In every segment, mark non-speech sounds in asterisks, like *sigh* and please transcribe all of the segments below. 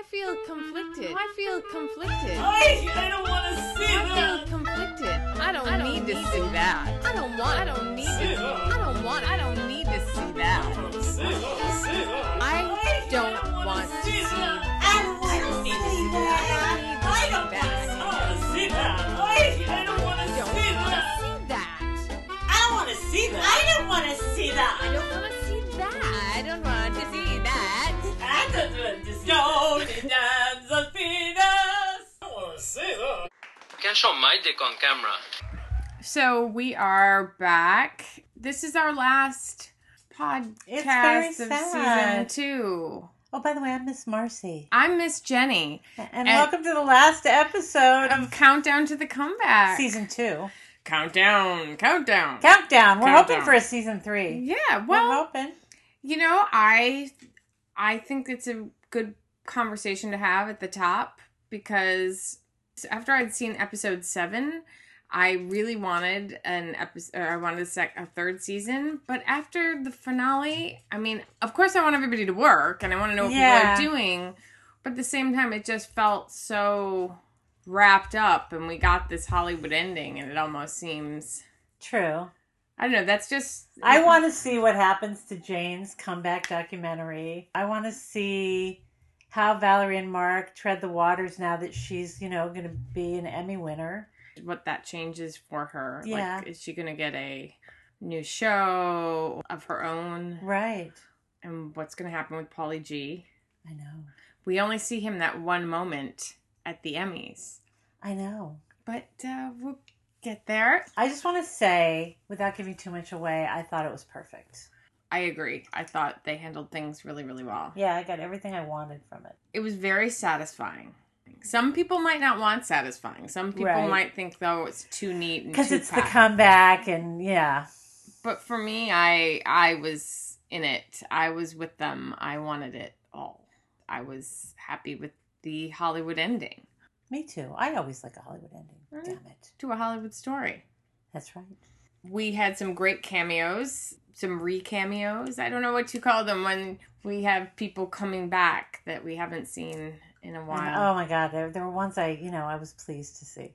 I feel conflicted. I feel conflicted. I, I don't want to see I that. I feel conflicted. I don't, need to see that. I don't want. I don't need See to. that. I don't want. I don't need to see that. See that, see that. I don't want to see that. that. I don't need to see that. I don't want to see that. I, I don't want to I don't see want that. to see that. I don't want to see that. I don't want to see I don't want to see that. You can show my dick on camera. So we are back. This is our last podcast of season sad. two. Oh, by the way, I'm Miss Marcy. I'm Miss Jenny And, welcome to the last episode of of Countdown to the Comeback. season two. Countdown, countdown. Countdown. We're Countdown. hoping for a season three. Yeah, well We're well, hoping. you know, I I think it's a good conversation to have at the top because after I'd seen episode seven, I really wanted an episode. I wanted a, sec- a third season, but after the finale, I mean, of course, I want everybody to work and I want to know what Yeah. people are doing, but at the same time, it just felt so wrapped up, and we got this Hollywood ending, and it almost seems. True. I don't know. That's just. I want to see what happens to Jane's comeback documentary. I want to see how Valerie and Mark tread the waters now that she's, you know, going to be an Emmy winner. what that changes for her. Yeah. Like, is she going to get a new show of her own? Right. And what's going to happen with Paulie G? I know. We only see him that one moment at the Emmys, I know. but uh, we'll get there. I just want to say, without giving too much away, I thought it was perfect. I agree. I thought they handled things really, really well. Yeah, I got everything I wanted from it. It was very satisfying. Some people might not want satisfying. Some people Right. might think though it's too neat and Because it's the comeback, and yeah. but for me i i was in it i was with them i wanted it all i was happy with the hollywood ending Me too. I always like a Hollywood ending. Damn it. to a hollywood story That's right. we had some great cameos some re-cameos i don't know what you call them when we have people coming back that we haven't seen in a while oh my God, there, there were ones I, you know, I was pleased to see.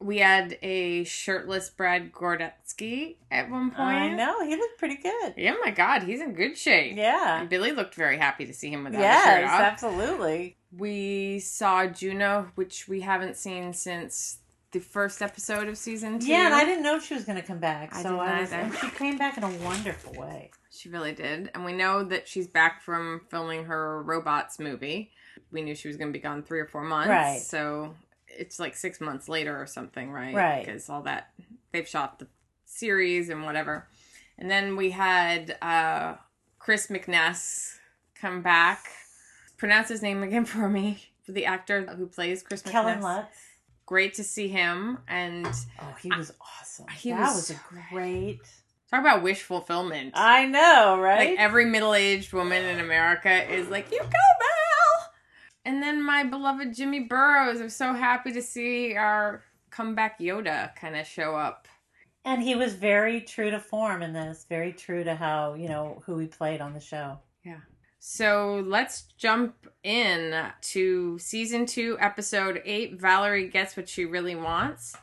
we had a shirtless brad gordetsky at one point I know he looked pretty good. yeah my god he's in good shape Yeah. and billy looked very happy to see him without a shirt Yes, absolutely. We saw Juna, which we haven't seen since the first episode of season two. Yeah, and I didn't know she was going to come back. I so didn't I was, either. and she came back in a wonderful way. She really did. And we know that she's back from filming her Robots movie. We knew she was going to be gone three or four months. Right. So it's like six months later or something, right? Right. Because all that, they've shot the series and whatever. And then we had uh, Chris McNess come back. Pronounce his name again *laughs* for me. For the actor who plays Chris McNess. Kellan Lutz. Great to see him. And Oh, he was awesome. he that was was, a great. talk about wish fulfillment. I know, right? Like every middle-aged woman in America is like, "You go, Mel!" And then my beloved Jimmy Burrows. I'm so happy to see our comeback Yoda kind of show up. and he was very true to form in this. Very true to how you know who he played on the show. So let's jump in to season two, episode eight. Valerie gets what she really wants.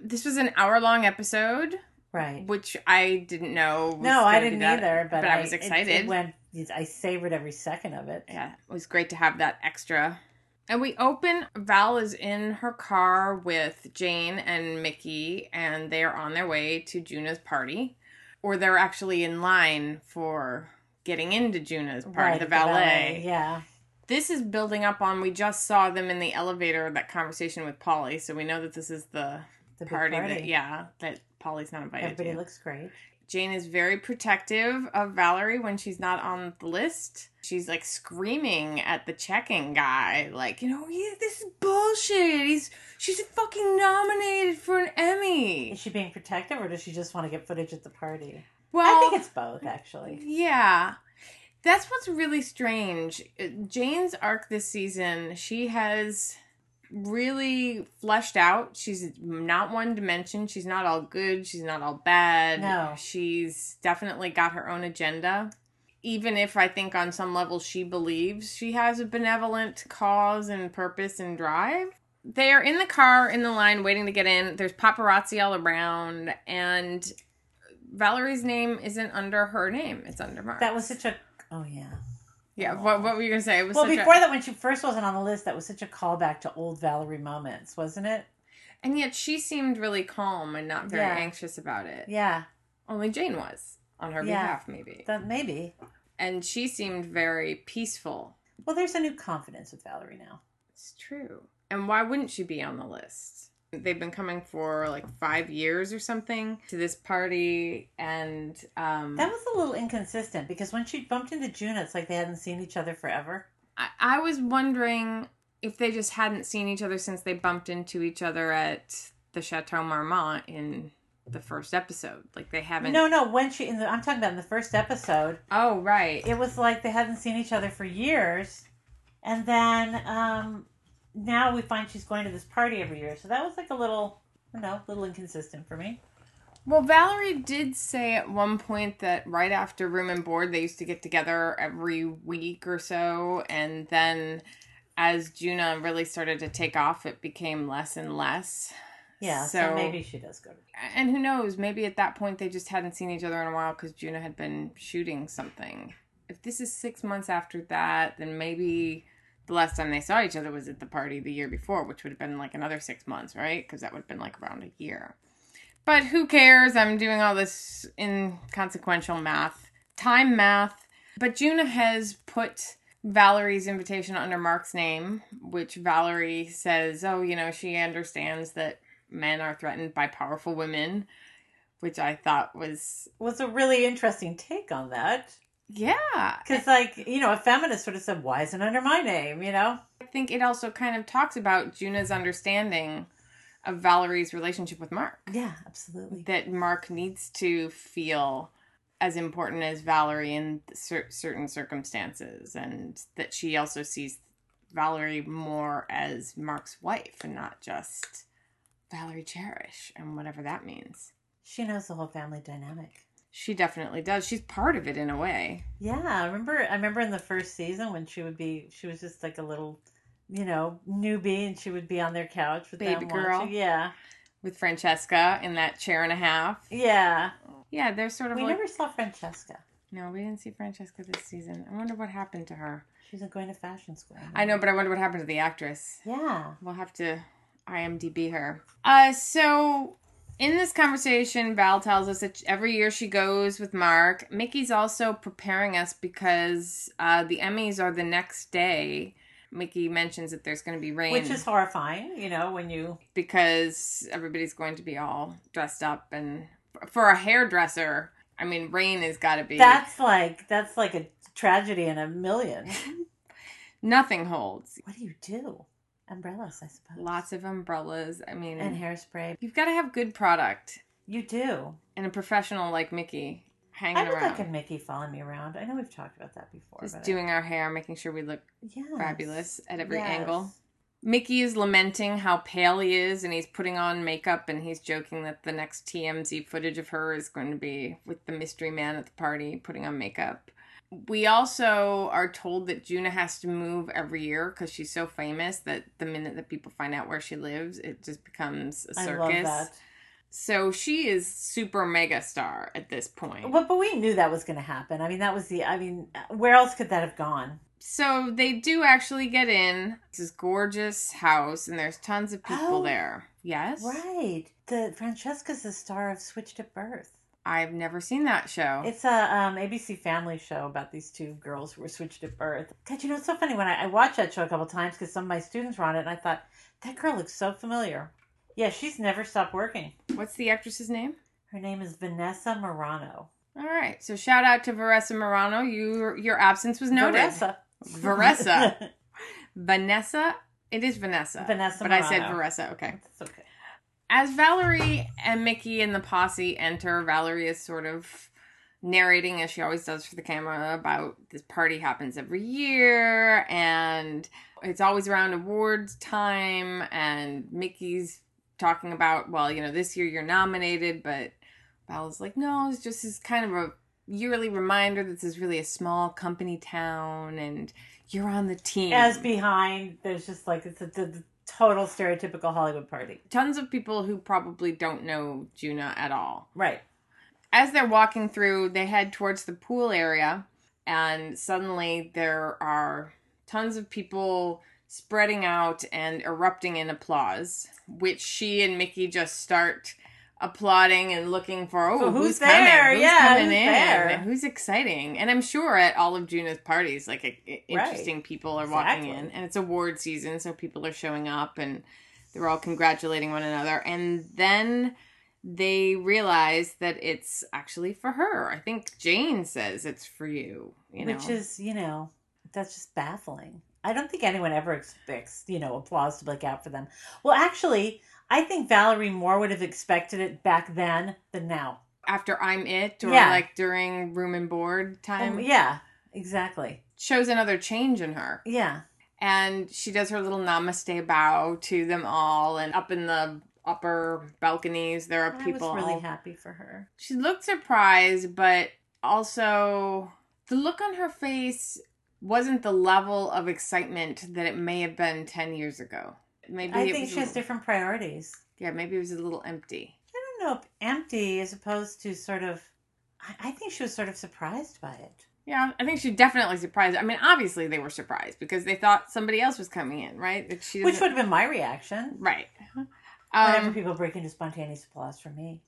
This was an hour-long episode, Right. which I didn't know. No, I didn't that- either, but, I was excited. It, went. I savored every second of it. yeah, it was great to have that extra. And we open, Val is in her car with Jane and Mickey, and they are on their way to Juno's party. Or they're actually in line for getting into Juna's part Right, the valet. Yeah. This is building up on, we just saw them in the elevator, that conversation with Paulie, so we know that this is the, The party, party. that, yeah, that Paulie's not invited Everybody to. looks great. Jane is very protective of Valerie when she's not on the list. She's like screaming at the checking guy, like, you know, yeah, this is bullshit. He's she's fucking nominated for an Emmy. Is she being protective, or does she just want to get footage at the party? Well, I think it's both, actually. yeah. That's what's really strange. Jane's arc this season, she has really fleshed out. She's not one dimension. She's not all good. She's not all bad. No. She's definitely got her own agenda. even if I think on some level she believes she has a benevolent cause and purpose and drive. They are in the car in the line waiting to get in. There's paparazzi all around, and Valerie's name isn't under her name; it's under Mark. That was such a. Oh yeah. yeah. What, what were you gonna say? It was Well, before a, that, when she first wasn't on the list, that was such a callback to old Valerie moments, wasn't it? and yet she seemed really calm and not very Yeah. anxious about it. Yeah. Only Jane was on her Yeah. behalf, maybe, That maybe. and she seemed very peaceful. Well, there's a new confidence with Valerie now. It's true. And why wouldn't she be on the list? They've been coming for like five years or something to this party, and um, That was a little inconsistent because when she bumped into Juna, it's like they hadn't seen each other forever. I, I was wondering if they just hadn't seen each other since they bumped into each other at the Chateau Marmont in the first episode. Like they haven't. No, no. When she, in the, I'm talking about in the first episode, Oh right. it was like they hadn't seen each other for years, and then um, now we find she's going to this party every year. So that was like a little, I don't know, a little inconsistent for me. Well, Valerie did say at one point that right after Room and Board, they used to get together every week or so. And then as Juna really started to take off, it became less and less. Yeah, so, So- maybe she does go to. And who knows, maybe at that point they just hadn't seen each other in a while because Juna had been shooting something. If this is six months after that, then maybe the last time they saw each other was at the party the year before, which would have been like another six months, right? Because that would have been like around a year. But who cares? I'm doing all this inconsequential math, time math. But Juna has put Valerie's invitation under Mark's name, which Valerie says, oh, you know, she understands that men are threatened by powerful women, which I thought was, Was a really interesting take on that yeah. because, like, you know, a feminist would have said, "Why isn't it under my name?" You know. I think it also kind of talks about Juna's understanding of Valerie's relationship with Mark. Yeah, absolutely. That Mark needs to feel as important as Valerie in cer- certain circumstances, and that she also sees Valerie more as Mark's wife and not just Valerie Cherish, and whatever that means. She knows the whole family dynamic. She definitely does. She's part of it in a way. Yeah, I remember. I remember in the first season when she would be, she was just like a little, you know, newbie, and she would be on their couch with Baby girl. watching. Yeah, With Francesca in that chair and a half. yeah. Yeah, they're sort of We like. never saw Francesca. No, we didn't see Francesca this season. I wonder what happened to her. She's going to fashion school. I know, but I wonder what happened to the actress. Yeah. We'll have to IMDb her. Uh, so in this conversation, Val tells us that every year she goes with Mark. Mickey's also preparing us because uh, the Emmys are the next day. Mickey mentions that there's going to be rain Which is horrifying, you know, when you. because everybody's going to be all dressed up, and for a hairdresser, I mean, rain has got to be That's like that's like a tragedy in a million. *laughs* nothing holds. what do you do? Umbrellas, I suppose. Lots of umbrellas. I mean, and hairspray. you've got to have good product. You do. and a professional like Mickey hanging around. I would around, like a Mickey following me around. I know we've talked about that before. just but I- doing our hair, making sure we look Yes. fabulous at every Yes. angle. Mickey is lamenting how pale he is, and he's putting on makeup, and he's joking that the next TMZ footage of her is going to be with the mystery man at the party putting on makeup. We also are told that Juna has to move every year because she's so famous that the minute that people find out where she lives, it just becomes a circus. love that. So she is super mega star at this point. But, but we knew that was going to happen. I mean, that was the. I mean, where else could that have gone? So they do actually get in this gorgeous house, and there's tons of people Oh. there. Yes, Right. The Francesca's the star of Switched at Birth. I've never seen that show. It's a um, ABC Family show about these two girls who were switched at birth. God, you know it's so funny when I, I watched that show a couple times because some of my students were on it, and I thought that girl looks so familiar. Yeah, she's never stopped working. What's the actress's name? Her name is Vanessa Marano. All right, so shout out to Vanessa Marano. You, your absence was noted. Vanessa. Vanessa. *laughs* Vanessa. It is Vanessa. Vanessa But I said. Vanessa. Okay. That's okay. As Valerie and Mickey and the posse enter, Valerie is sort of narrating, as she always does for the camera, about this party happens every year and it's always around awards time. And Mickey's talking about, well, you know, this year you're nominated, but Val's like, no, it's just this kind of a yearly reminder that this is really a small company town and you're on the team. As behind, there's just like it's a, the, total stereotypical Hollywood party. Tons of people who probably don't know Juna at all. Right. As they're walking through, they head towards the pool area, and suddenly there are tons of people spreading out and erupting in applause, which she and Mickey just start applauding and looking for. Oh, So who's, who's coming? there? Who's Yeah, coming who's in? there? Who's exciting? And I'm sure at all of juna's parties, like i- Right. interesting people are walking in, and it's award season, so people are showing up and they're all congratulating one another, and then they realize that it's actually for her. I think Jane says it's for you. You know, Which is, you know, that's just baffling. I don't think anyone ever expects, you know, applause to break out for them. Well, actually, I think Valerie Moore would have expected it back then than now. after I'm it, or Yeah. like during room and board time, Um, yeah, exactly. shows another change in her. Yeah. and she does her little namaste bow to them all and up in the upper balconies there are I people was really happy for her. she looked surprised but also the look on her face wasn't the level of excitement that it may have been 10 years ago maybe I think she has little- different priorities. yeah maybe it was a little empty I don't know if empty as opposed to sort of. I, I think she was sort of surprised by it. yeah i think she definitely surprised i mean obviously they were surprised because they thought somebody else was coming in right that she Which would have been my reaction. right Whenever um, people break into spontaneous applause for me,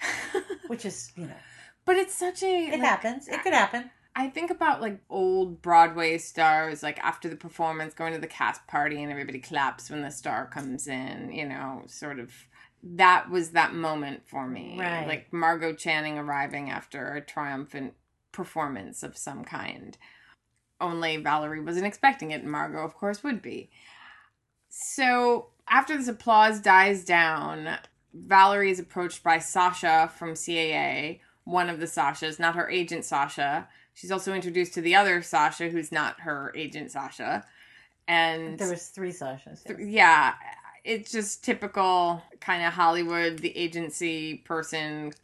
*laughs* which is, you know, but it's such a it like, happens. It could happen. I think about like old Broadway stars, like after the performance, going to the cast party and everybody claps when the star comes in, you know, sort of. That was that moment for me. Right. Like Margo Channing arriving after a triumphant performance of some kind. Only Valerie wasn't expecting it, and Margot, of course, would be. So after this applause dies down, Valerie is approached by Sasha from CAA, one of the Sashas, not her agent Sasha. She's also introduced to the other Sasha, who's not her agent Sasha. And There was three Sashas. th- yeah, it's just typical kind of Hollywood, the agency person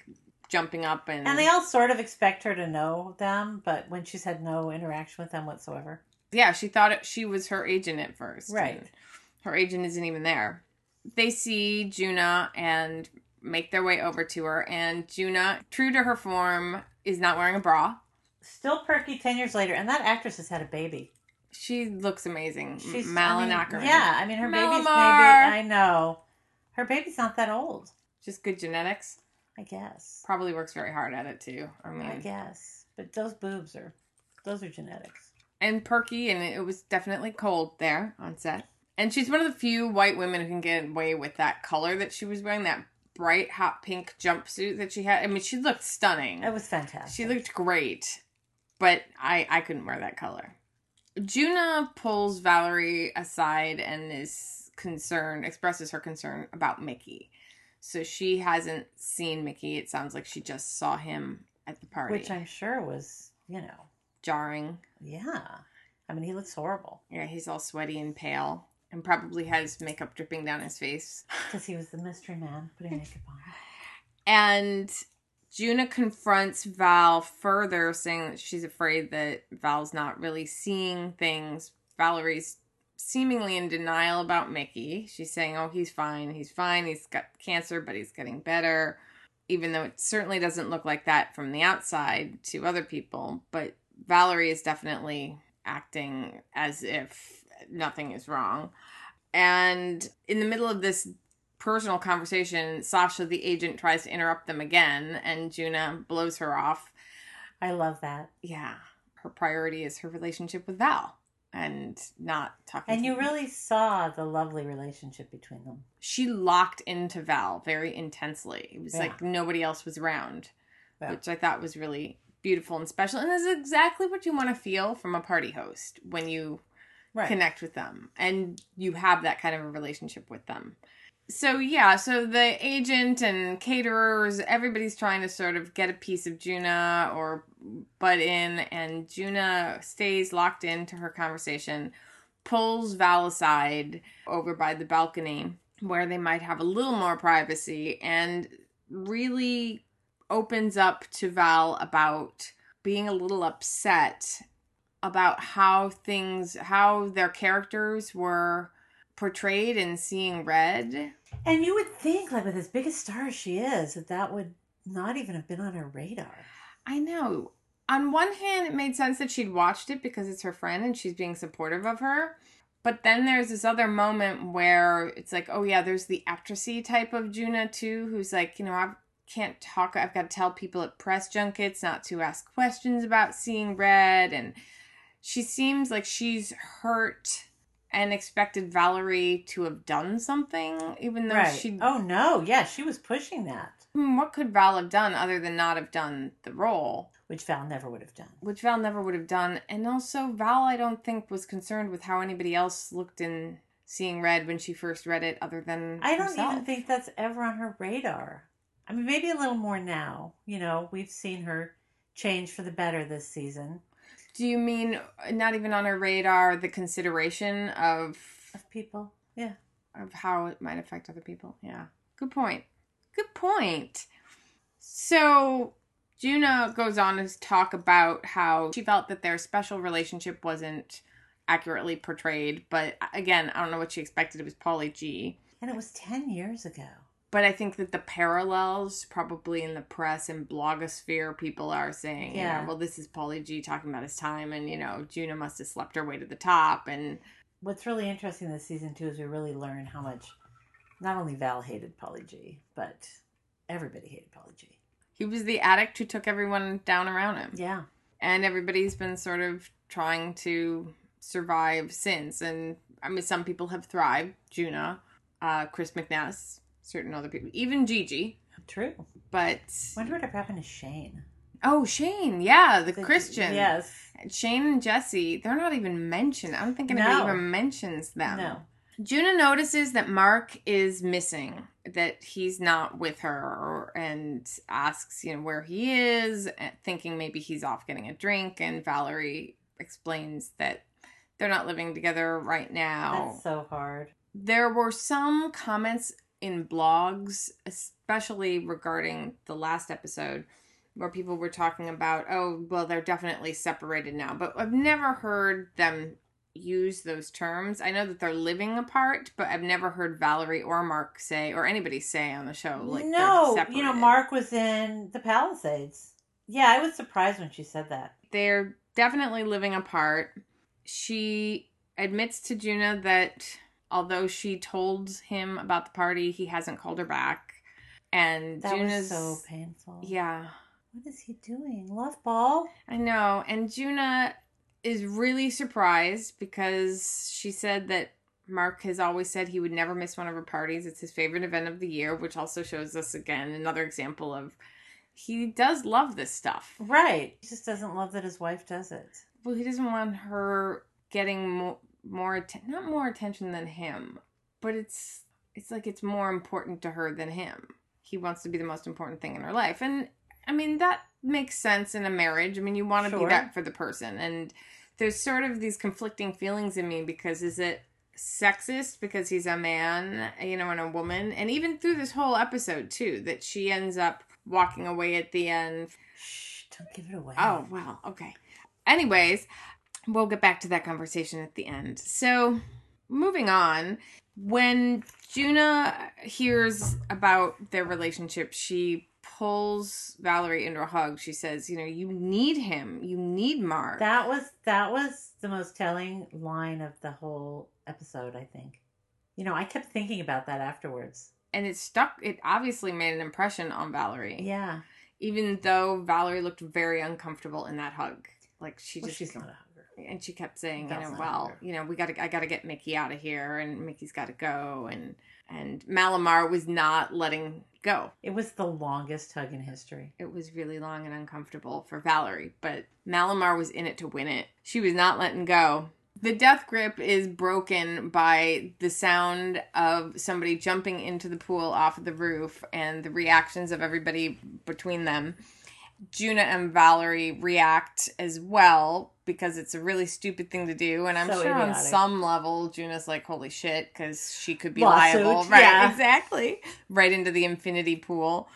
jumping up and And they all sort of expect her to know them, but when she's had no interaction with them whatsoever. yeah, she thought it, she was her agent at first. Right. Her agent isn't even there. They see Juna and make their way over to her, and Juna, true to her form, is not wearing a bra. Still perky 10 years later, and that actress has had a baby. She looks amazing. She's Malin I mean, Yeah, I mean, her baby's maybe, Malin Akerman. I know. Her baby's not that old, Just good genetics. I guess. Probably works very hard at it too. I mean, I guess. But those boobs are, those are genetics. and perky, and it was definitely cold there on set. And she's one of the few white women who can get away with that color that she was wearing, that bright hot pink jumpsuit that she had. I mean, she looked stunning. It was fantastic. She looked great, but I I couldn't wear that color. Juna pulls Valerie aside and is concerned, expresses her concern about Mickey. So she hasn't seen Mickey. It sounds like she just saw him at the party. Which I'm sure was, you know, jarring. yeah. I mean, he looks horrible Yeah, he's all sweaty and pale and probably has makeup dripping down his face. because he was the mystery man putting makeup on. *laughs* And Juna confronts Val further, saying that she's afraid that Val's not really seeing things. Valerie's seemingly in denial about Mickey. She's saying, oh, he's fine. He's fine. He's got cancer, but he's getting better. Even though it certainly doesn't look like that from the outside to other people. But Valerie is definitely acting as if nothing is wrong. And in the middle of this personal conversation, Sasha, the agent, tries to interrupt them again, and Juna blows her off. I love that. Yeah, her priority is her relationship with Val and not talking. And you really saw the lovely relationship between them. she locked into Val very intensely. It was Yeah. like nobody else was around, Yeah. which I thought was really beautiful and special. And is exactly what you want to feel from a party host when you Right. connect with them and you have that kind of a relationship with them. So yeah, so the agent and caterers, everybody's trying to sort of get a piece of Juna or butt in, and Juna stays locked into her conversation, pulls Val aside over by the balcony where they might have a little more privacy, and really opens up to Val about being a little upset about how things, how their characters were portrayed in Seeing Red. And you would think, like with as big a star as she is, that that would not even have been on her radar. I know. On one hand, it made sense that she'd watched it because it's her friend and she's being supportive of her. But then there's this other moment where it's like, oh yeah, there's the actressy type of Juna too, who's like, you know, I can't talk. I've got to tell people at press junkets not to ask questions about seeing red, and she seems like she's hurt and expected Valerie to have done something, even though right. she. Oh no, yeah, she was pushing that, Hmm, What could Val have done other than not have done the role? which Val never would have done. which Val never would have done. And also, Val, I don't think was concerned with how anybody else looked in Seeing Red when she first read it, other than I don't herself. even think that's ever on her radar. I mean, maybe a little more now. You know, we've seen her change for the better this season Do you mean uh, not even on her radar the consideration of of people. Yeah. of how it might affect other people? Yeah, good point. Good point. So. Juna goes on to talk about how she felt that their special relationship wasn't accurately portrayed, but uh, again, I don't know what she expected. It was Paulie G. And it was 10 years ago. But I think that the parallels, probably in the press and blogosphere, people are saying, yeah, Yeah. well, this is Paulie G talking about his time, and you know, Juna must have slept her way to the top, and What's really interesting this season, too, is we really learn how much not only Val hated Paulie G, but everybody hated Paulie G. he was the addict who took everyone down around him, Yeah. and everybody's been sort of trying to survive since. And I mean, some people have thrived, Juna, uh, Chris McNess, certain other people, even Gigi, True. but wonder what happened to Shane. oh, Shane, yeah, the, The- Christian, Yes. Shane and Jesse, they're not even mentioned. I don't think anybody No. even mentions them. No. Juna notices that Mark is missing, that he's not with her, and asks, you know, where he is, eh, thinking maybe he's off getting a drink. And Valerie explains that they're not living together right now. That's so hard. There were some comments in blogs, especially regarding the last episode, where people were talking about, oh, well, they're definitely separated now. But I've never heard them use those terms. I know that they're living apart, but I've never heard Valerie or Mark say, or anybody say on the show, like, no, you know. Mark was in the Palisades. Yeah, I was surprised when she said that. they're definitely living apart. She admits to Juna that although she told him about the party, he hasn't called her back. And That Juna's was so painful. yeah, What is he doing? Love ball? I know. And Juna is really surprised because she said that Mark has always said he would never miss one of her parties. It's his favorite event of the year, which also shows us again another example of he does love this stuff. Right. He just doesn't love that his wife does it. Well, he doesn't want her getting more more atten- not more attention than him, but it's it's like it's more important to her than him. He wants to be the most important thing in her life, and I mean that makes sense in a marriage. I mean, you want to be that for the person, and there's sort of these conflicting feelings in me because is it sexist because he's a man, you know, and a woman, and even through this whole episode too, that she ends up walking away at the end Shh, don't give it away. Oh, well, Okay. Anyways, we'll get back to that conversation at the end. So, moving on, when Juna hears about their relationship, she pulls Valerie into a hug. She says, "You know, you need him. You need Mark." That was that was the most telling line of the whole episode, I think. You know, I kept thinking about that afterwards. and it stuck. It obviously made an impression on Valerie, Yeah. even though Valerie looked very uncomfortable in that hug. Like she Well, just she's not a hugger. And she kept saying, That's you know, well, you know, we got to, I got to get Mickey out of here, and Mickey's got to go, and and Malin Akerman was not letting go. It was the longest hug in history. It was really long and uncomfortable for Valerie, but Malin Akerman was in it to win it. She was not letting go. The death grip is broken by the sound of somebody jumping into the pool off of the roof and the reactions of everybody between them. Juna and Valerie react as well because it's a really stupid thing to do. And I'm So sure on some level, Juna's like, holy shit, because she could be Lawsuit, liable. *laughs* Right, yeah. exactly. Right into the infinity pool.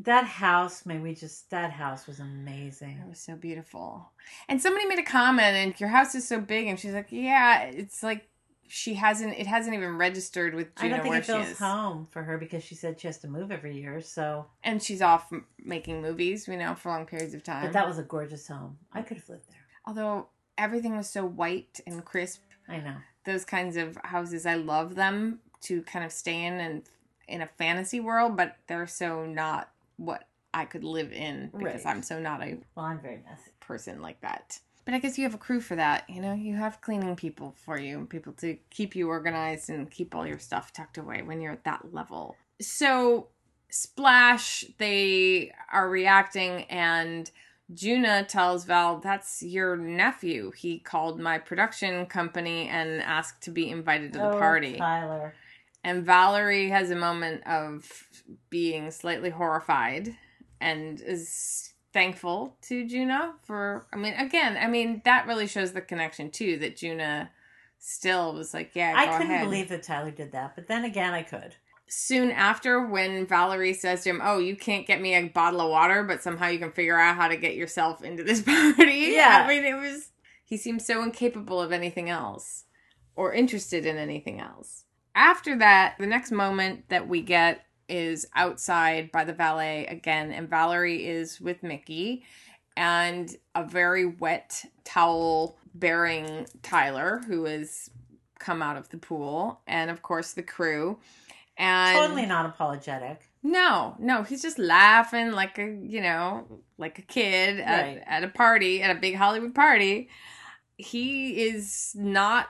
That house, man, we just that house was amazing. It was so beautiful. And somebody made a comment, and your house is so big, and she's like, "Yeah, it's like she hasn't. It hasn't even registered with I don't think it feels home for her because she said she has to move every year. So, and she's off making movies, you know, for long periods of time. but that was a gorgeous home. I could have lived there. Although everything was so white and crisp, I know. those kinds of houses, I love them to kind of stay in and in a fantasy world, but they're so not what I could live in because Right. I'm so not a Well, I'm very messy. person like that. But I guess you have a crew for that, you know. You have cleaning people for you, people to keep you organized and keep all your stuff tucked away when you're at that level. So, Splash, they are reacting, and Juna tells Val, "That's your nephew. He called my production company and asked to be invited to the Oh, party." Tyler. And Valerie has a moment of being slightly horrified and is thankful to Juna for I mean again, I mean that really shows the connection too that Juna still was like, yeah, I couldn't ahead. believe that Tyler did that, but then again, I could. Soon after when Valerie says to him, "Oh, you can't get me a bottle of water, but somehow you can figure out how to get yourself into this *laughs* party." Yeah. I mean, it was he seems so incapable of anything else or interested in anything else. After that, the next moment that we get is outside by the valet again, and Valerie is with Mickey and a very wet towel bearing Tyler, who has come out of the pool, and of course the crew. And totally not apologetic. no, no, he's just laughing like a you know, like a kid at, Right. at a party, at a big Hollywood party. He is not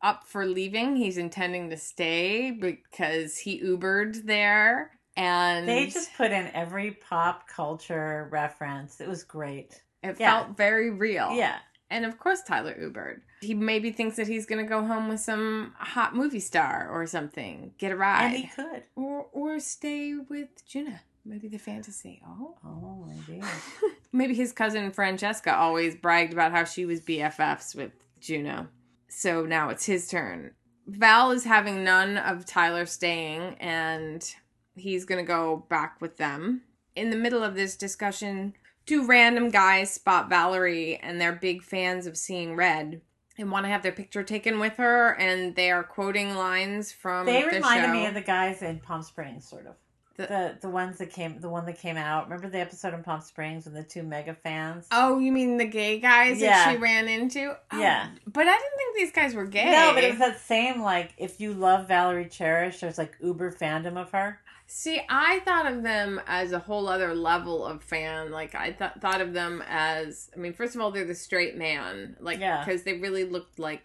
up for leaving. He's intending to stay because he Ubered there. And They just put in every pop culture reference. It was great. it yeah. felt very real. Yeah. And of course Tyler Ubered. He maybe thinks that he's gonna go home with some hot movie star or something. Get a ride. And he could. or or stay with Juna. Maybe the fantasy. Oh. Oh, maybe. *laughs* Maybe his cousin Francesca always bragged about how she was BFFs with Juna. So now it's his turn. Val is having none of Tyler staying, and he's going to go back with them. In the middle of this discussion, two random guys spot Valerie, and they're big fans of Seeing Red and want to have their picture taken with her, and they are quoting lines from They the reminded show. me of the guys in Palm Springs, sort of. The- The, the ones that came, the one that came out. Remember the episode in Palm Springs with the two mega fans? Oh, you mean the gay guys that she ran into? Oh, Yeah. But I didn't think these guys were gay. No, but it was that same like if you love Valerie Cherish, there's like uber fandom of her. See, I thought of them as a whole other level of fan. Like I th- thought of them as, I mean, first of all, they're the straight man, like Yeah. because they really looked like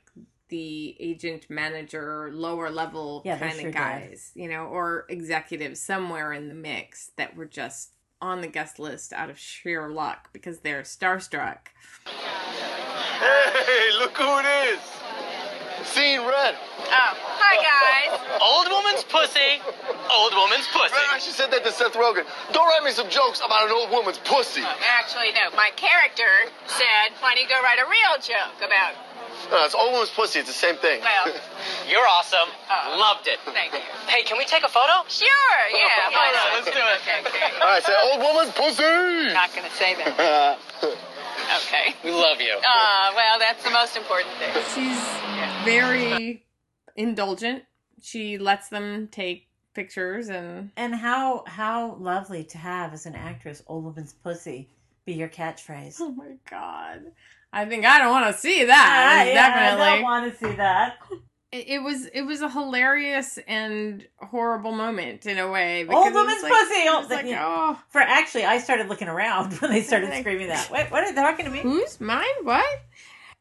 the agent, manager, lower level Yeah, they kind sure of did. guys, you know, or executives somewhere in the mix that were just on the guest list out of sheer luck because they're starstruck. Hey, look who it is. Seeing red. Oh, hi guys. Old woman's pussy. Old woman's pussy. Right, she said that to Seth Rogen. Don't write me some jokes about an old woman's pussy. Oh, actually, no. My character said, "Why don't you go write a real joke about?" No, it's old woman's pussy. It's the same thing. Well, *laughs* You're awesome. Oh. Loved it. thank you. Hey, can we take a photo? Sure. Yeah. why Hold let's do it. Okay. okay. All right, say old woman's pussy. Not gonna say that. *laughs* Okay. We love you. Uh, well, that's the most important thing. She's very indulgent. She lets them take pictures and And how how lovely to have as an actress, old woman's pussy be your catchphrase. Oh my god. I think I don't want to see that. Ah, yeah, I don't want to see that. It, it was it was a hilarious and horrible moment in a way. Old because it was woman's like- pussy. Oh, like, yeah. oh, For actually, I started looking around *laughs* when they started Like- screaming that. Wait, what are they talking to me? who's mine? What?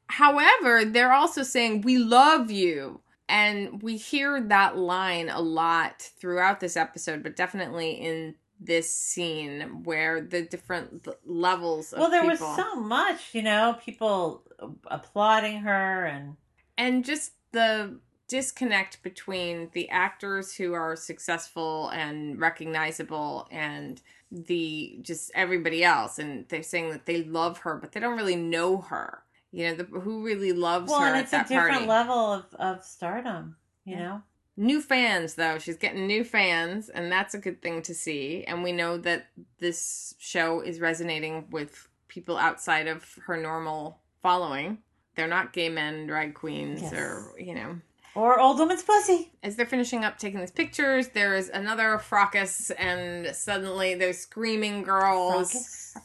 However, they're also saying we love you. And we hear that line a lot throughout this episode, but definitely in this scene where the different levels of Well, there was so much, you know, people applauding her and and just the disconnect between the actors who are successful and recognizable and the just everybody else and they're saying that they love her but they don't really know her you know the, who really loves well, her and at it's a different party level of, of stardom, you Yeah. know. New fans, though. She's getting new fans, and that's a good thing to see. And we know that this show is resonating with people outside of her normal following. They're not gay men, drag queens, Yes. or, you know. Or old woman's pussy. As they're finishing up taking these pictures, there is another fracas, and suddenly there's screaming girls.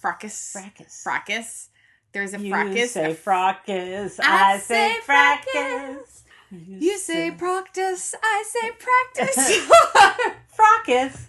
Fracas. Fracas. Fracas. Fracas. There's a fracas. You fracas. say fracas. I I, say say fracas. fracas. You say practice, I say *laughs* practice. fracas.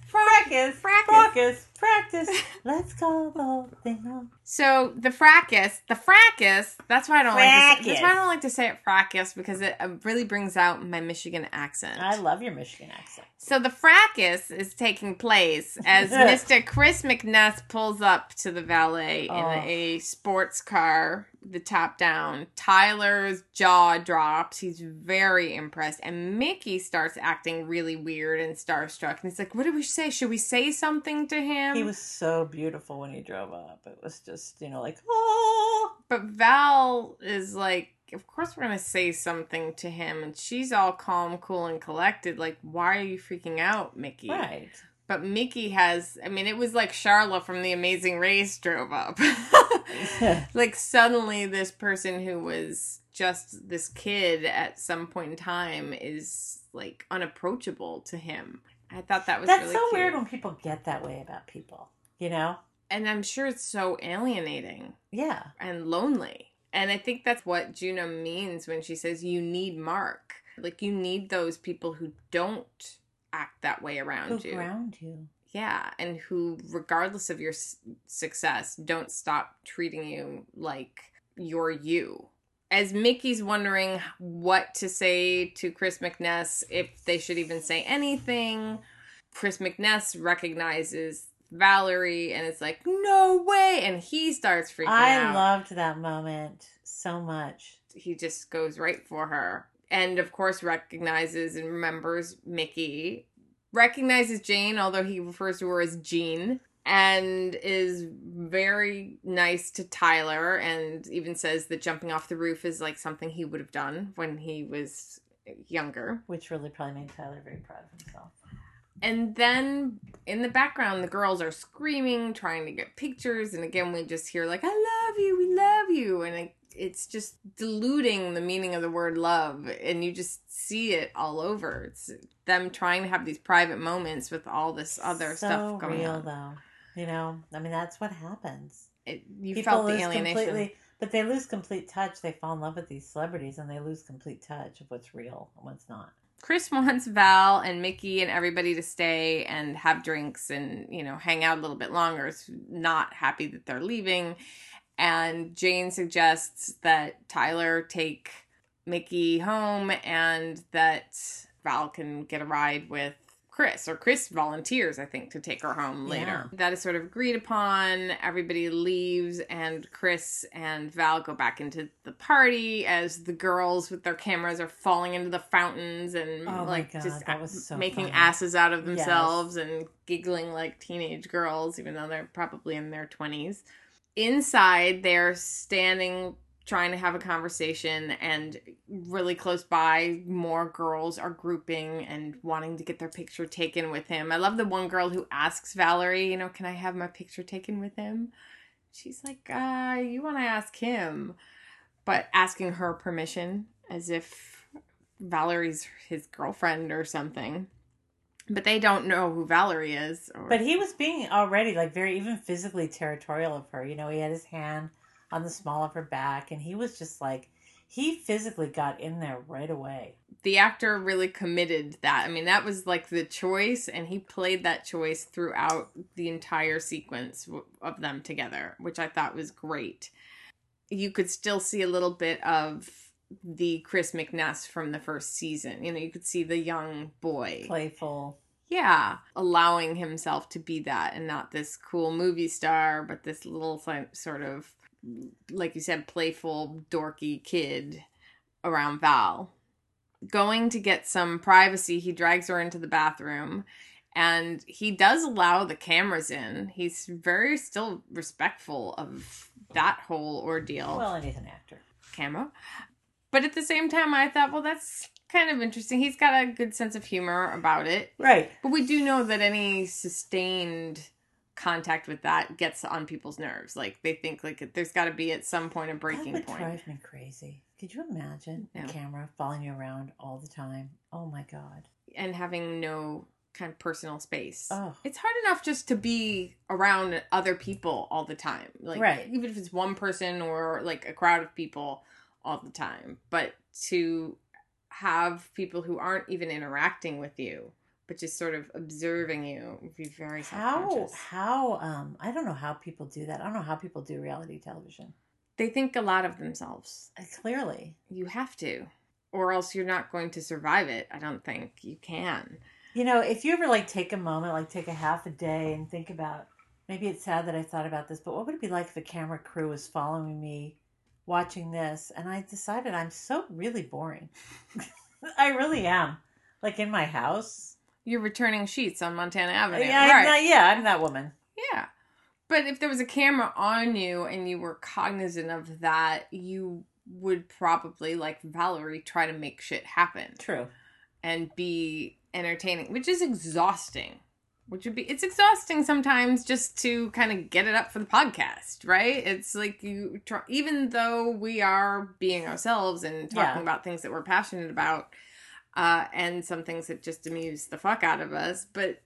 Fracas. Fracas. Fracas. Practice. *laughs* Let's call the whole thing off. so the fracas, the fracas. That's why I don't like. To say, that's why I don't like to say it fracas because it uh, really brings out my Michigan accent. I love your Michigan accent. so the fracas is taking place as *laughs* Mr. Chris McNess pulls up to the valet Oh. in a sports car, the top down. Tyler's jaw drops. He's very impressed, and Mickey starts acting really weird and starstruck. And he's like, "What did we say? Should we say something to him?" He was so beautiful when he drove up. It was just, you know, like, oh. But Val is like, of course we're gonna say something to him, and she's all calm, cool, and collected. Like, why are you freaking out, Mickey? Right. But Mickey has, I mean, it was like Charlotte from The Amazing Race drove up. *laughs* *laughs* like, suddenly, this person who was just this kid at some point in time is like unapproachable to him. I thought that was That's really so cute. weird when people get that way about people, you know? and I'm sure it's so alienating. Yeah. and lonely. And I think that's what Juna means when she says you need Mark. Like you need those people who don't act that way around Who you. Around you. Yeah, and who regardless of your s- success don't stop treating you like you're you. As Mickey's wondering what to say to Chris McNess, if they should even say anything, Chris McNess recognizes Valerie and it's like, no way. And he starts freaking I out i loved that moment so much. he just goes right for her and of course recognizes and remembers mickey recognizes jane although he refers to her as jean and is very nice to tyler and even says that jumping off the roof is like something he would have done when he was younger Which really probably made Tyler very proud of himself. and then in the background the girls are screaming trying to get pictures and again we just hear like i love you we love you and it, it's just diluting the meaning of the word love and you just see it all over it's them trying to have these private moments with all this other so stuff going real on though. You know, I mean that's what happens. it, you People felt the alienation completely but they lose complete touch. They fall in love with these celebrities and they lose complete touch of what's real and what's not. Chris wants Val and Mickey and everybody to stay and have drinks and, you know, hang out a little bit longer. Is not happy that they're leaving. And Jane suggests that Tyler take Mickey home and that Val can get a ride with Chris, or Chris volunteers, I think, to take her home later. That is sort of agreed upon. Everybody leaves, and Chris and Val go back into the party as the girls with their cameras are falling into the fountains and Oh like God, just so making funny. asses out of Yes. themselves and giggling like teenage girls, even though they're probably in their 20s. Inside, they're standing trying to have a conversation and really close by more girls are grouping and wanting to get their picture taken with him. I love the one girl who asks valerie you know can i have my picture taken with him? She's like uh you want to ask him but asking her permission as if valerie's his girlfriend or something but they don't know who valerie is or... But he was being already like very even physically territorial of her. You know, he had his hand on the small of her back and he was just like he physically got in there right away. the actor really committed that. I mean, that was like the choice, and he played that choice throughout the entire sequence of them together, which I thought was great. You could still see a little bit of the Chris McNess from the first season. You know, you could see the young boy. Playful. Yeah, allowing himself to be that and not this cool movie star, but this little sort of, like you said, playful, dorky kid around Val. Going to get some privacy, he drags her into the bathroom and he does allow the cameras in. He's very still respectful of that whole ordeal Well, and he's an actor. camera. But at the same time, I thought, well, that's kind of interesting. He's got a good sense of humor about it. Right. But we do know that any sustained contact with that gets on people's nerves. Like they think like there's got to be at some point a breaking that would point. drive me crazy. Could you imagine No. a camera following you around all the time? Oh my god. and having no kind of personal space. Oh. It's hard enough just to be around other people all the time. Like Right. even if it's one person or like a crowd of people all the time. But to have people who aren't even interacting with you, but just sort of observing you would be very How how um I don't know how people do that. I don't know how people do reality television. They think a lot of themselves. Uh, Clearly. You have to. Or else you're not going to survive it. I don't think you can. You know, if you ever like take a moment, like take a half a day and think about maybe it's sad that I thought about this, but what would it be like if a camera crew was following me watching this and I decided I'm so really boring. *laughs* I really hmm. am. Like in my house. You're returning sheets on Montana Avenue. Yeah, I'm right. not, yeah, I'm that woman. Yeah. But if there was a camera on you and you were cognizant of that, you would probably, like Valerie, try to make shit happen True. and be entertaining, which is exhausting. Which would be, it's exhausting sometimes just to kind of get it up for the podcast, right? It's like you try, even though we are being ourselves and talking Yeah. about things that we're passionate about, uh, and some things that just amuse the fuck out of us, but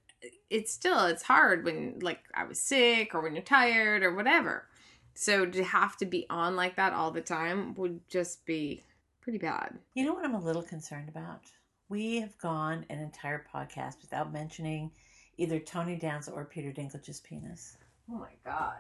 it's still it's hard when like I was sick or when you're tired or whatever. So to have to be on like that all the time would just be pretty bad. You know what I'm a little concerned about? We have gone an entire podcast without mentioning either Tony Danza or Peter Dinklage's penis. Oh my god.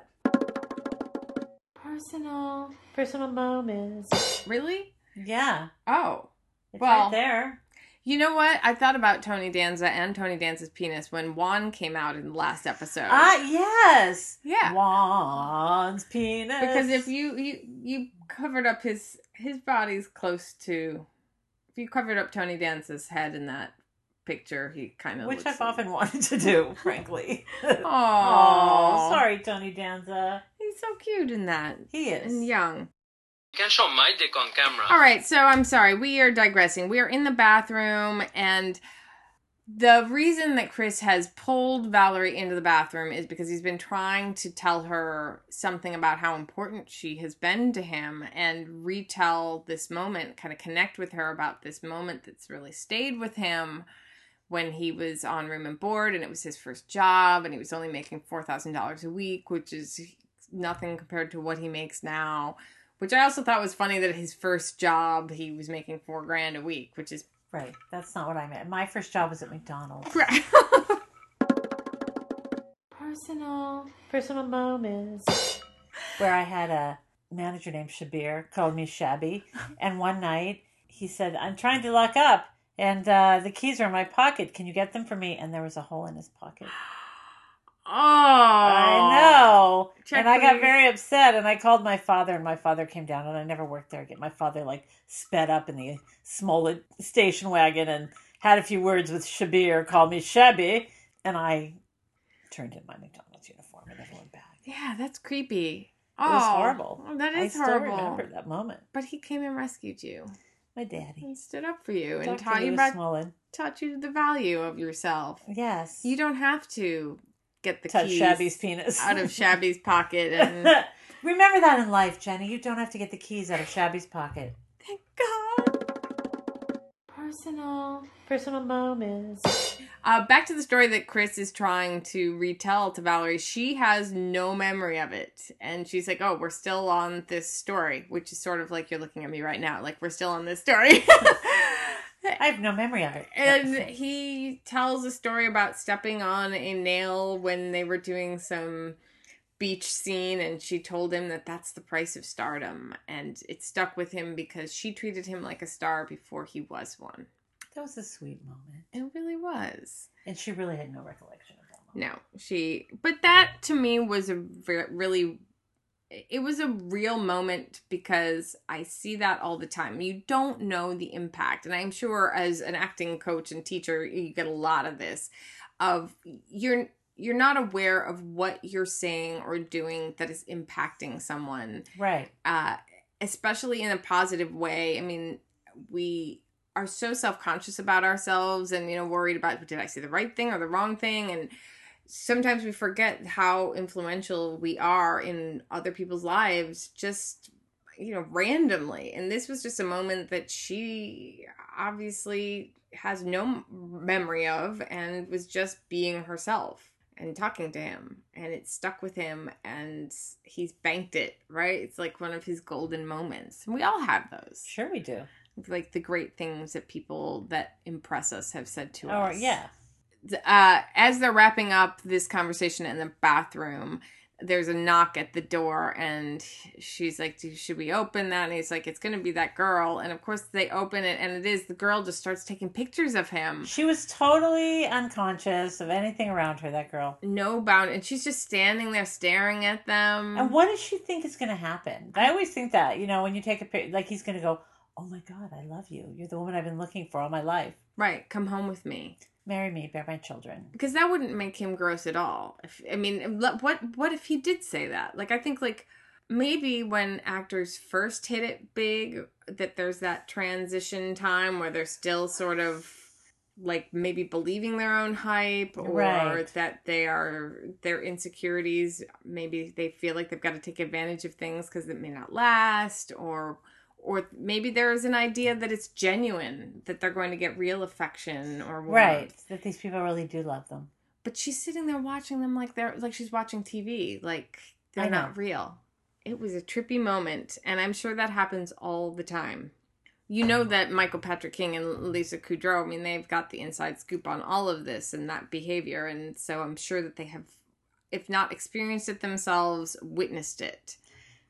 Personal. Personal moments. Really? Yeah. Oh. It's Well- right there. You know what? I thought about Tony Danza and Tony Danza's penis when Juan came out in the last episode. Ah, yes. yeah. Juan's penis. Because if you you you covered up his his body's close to if you covered up Tony Danza's head in that picture, he kind of Which I've often wanted to do, *laughs* frankly. Oh, Oh, sorry, Tony Danza. He's so cute in that He is. and young. You can show my dick on camera. All right, so I'm sorry. We are digressing. We are in the bathroom, and the reason that Chris has pulled Valerie into the bathroom is because he's been trying to tell her something about how important she has been to him and retell this moment, kind of connect with her about this moment that's really stayed with him when he was on room and board and it was his first job and he was only making $4,000 a week, which is nothing compared to what he makes now. Which I also thought was funny that his first job he was making four grand a week, which is Right. That's not what I meant. My first job was at McDonald's. *laughs* personal. Personal moments. Where I had a manager named Shabir, called me Shabby. And one night he said, I'm trying to lock up and uh, the keys are in my pocket. Can you get them for me? And there was a hole in his pocket. *gasps* Oh, I know. Check, and I got very upset and I called my father and my father came down and I never worked there again. My father like sped up in the Smollett station wagon and had a few words with Shabir, called me Shabby, and I turned in my McDonald's uniform and never went back. Yeah, that's creepy. It was Oh, horrible. That I is still horrible. remember that moment. But he came and rescued you. My daddy. He stood up for you and taught you about taught you the value of yourself. Yes. You don't have to get the touch keys Shabby's penis out of *laughs* Shabby's pocket and *laughs* Remember that in life, Jenny. You don't have to get the keys out of Shabby's pocket. thank God. Personal. Personal moments. Uh, back to the story that Chris is trying to retell to Valerie. She has no memory of it. And she's like, oh, we're still on this story, which is sort of like you're looking at me right now. Like, we're still on this story. *laughs* I have no memory of it. and he tells a story about stepping on a nail when they were doing some beach scene and she told him that that's the price of stardom and it stuck with him because she treated him like a star before he was one that was a sweet moment. it really was And she really had no recollection of that moment. no she but that to me was a really it was a real moment because I see that all the time. You don't know the impact. And I'm sure as an acting coach and teacher, you get a lot of this of you're you're not aware of what you're saying or doing that is impacting someone Right. uh, especially in a positive way. I mean, we are so self-conscious about ourselves and you know worried about did I say the right thing or the wrong thing? And sometimes we forget how influential we are in other people's lives just you know randomly. And this was just a moment that she obviously has no memory of and was just being herself and talking to him. And it stuck with him and he's banked it right? It's like one of his golden moments. And we all have those. Sure, we do. Like the great things that people that impress us have said to Or us yeah, uh, as they're wrapping up this conversation in the bathroom, there's a knock at the door, and she's like, "Should we open that?" And he's like, "It's going to be that girl." And of course, they open it, and it is the girl. Just starts taking pictures of him. she was totally unconscious of anything around her. That girl. No bound, and she's just standing there staring at them. And what does she think is going to happen? I always think that you know when you take a picture, like he's going to go, "Oh my God, I love you. You're the woman I've been looking for all my life. right, come home with me. Marry me, bear my children." because that wouldn't make him gross at all. If, I mean, what what if he did say that? Like, I think like maybe when actors first hit it big, that there's that transition time where they're still sort of like maybe believing their own hype or Right. that they are their insecurities maybe they feel like they've got to take advantage of things because it may not last or or maybe there's an idea that it's genuine that they're going to get real affection or warmth Right, that these people really do love them. but she's sitting there watching them like they're like she's watching TV, like they're not real. It was a trippy moment, and I'm sure that happens all the time. You know that Michael Patrick King and Lisa Kudrow, I mean, they've got the inside scoop on all of this and that behavior, and so I'm sure that they have, if not experienced it themselves, witnessed it.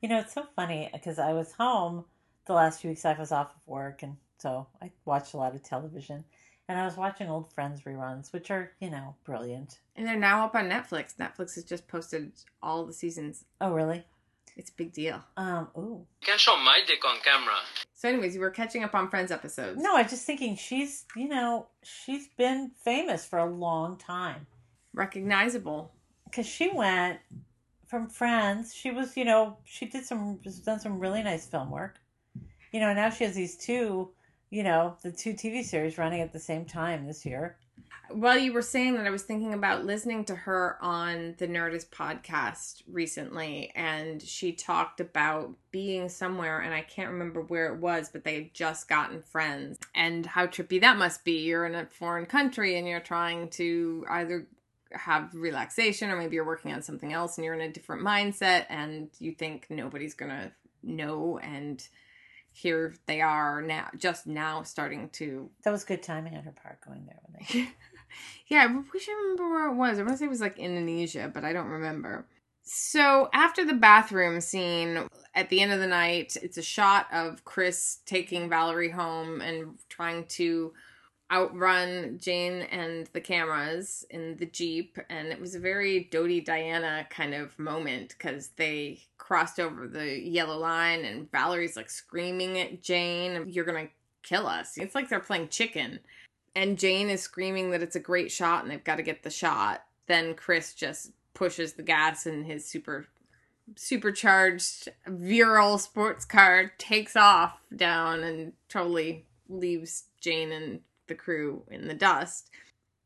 You know, it's so funny because I was home the last few weeks. I was off of work, and so I watched a lot of television. And I was watching old Friends reruns, which are, you know, brilliant. And they're now up on Netflix. Netflix has just posted all the seasons. Oh, really? It's a big deal. Um, ooh. You can show my dick on camera. So, anyways, you were catching up on Friends episodes. No, I was just thinking she's, you know, she's been famous for a long time. Recognizable. Because she went from Friends. She was, you know, she did some, done some really nice film work. You know, now she has these two, you know, the two TV series running at the same time this year. While you were saying that, I was thinking about listening to her on the Nerdist podcast recently, and she talked about being somewhere, and I can't remember where it was, but they had just gotten friends, and how trippy that must be. You're in a foreign country, and you're trying to either have relaxation, or maybe you're working on something else, and you're in a different mindset, and you think nobody's gonna know, and here they are now, just now starting to That was good timing on her part going there when they. *laughs* yeah, I wish I remember where it was. I want to say it was like Indonesia, but I don't remember. So after the bathroom scene at the end of the night, it's a shot of Chris taking Valerie home and trying to outrun Jane and the cameras in the Jeep. And it was a very Dodi Diana kind of moment because they crossed over the yellow line and Valerie's like screaming at Jane, You're going to kill us. It's like they're playing chicken and Jane is screaming that it's a great shot and they've got to get the shot, then Chris just pushes the gas in his super supercharged virile sports car, takes off down and totally leaves Jane and the crew in the dust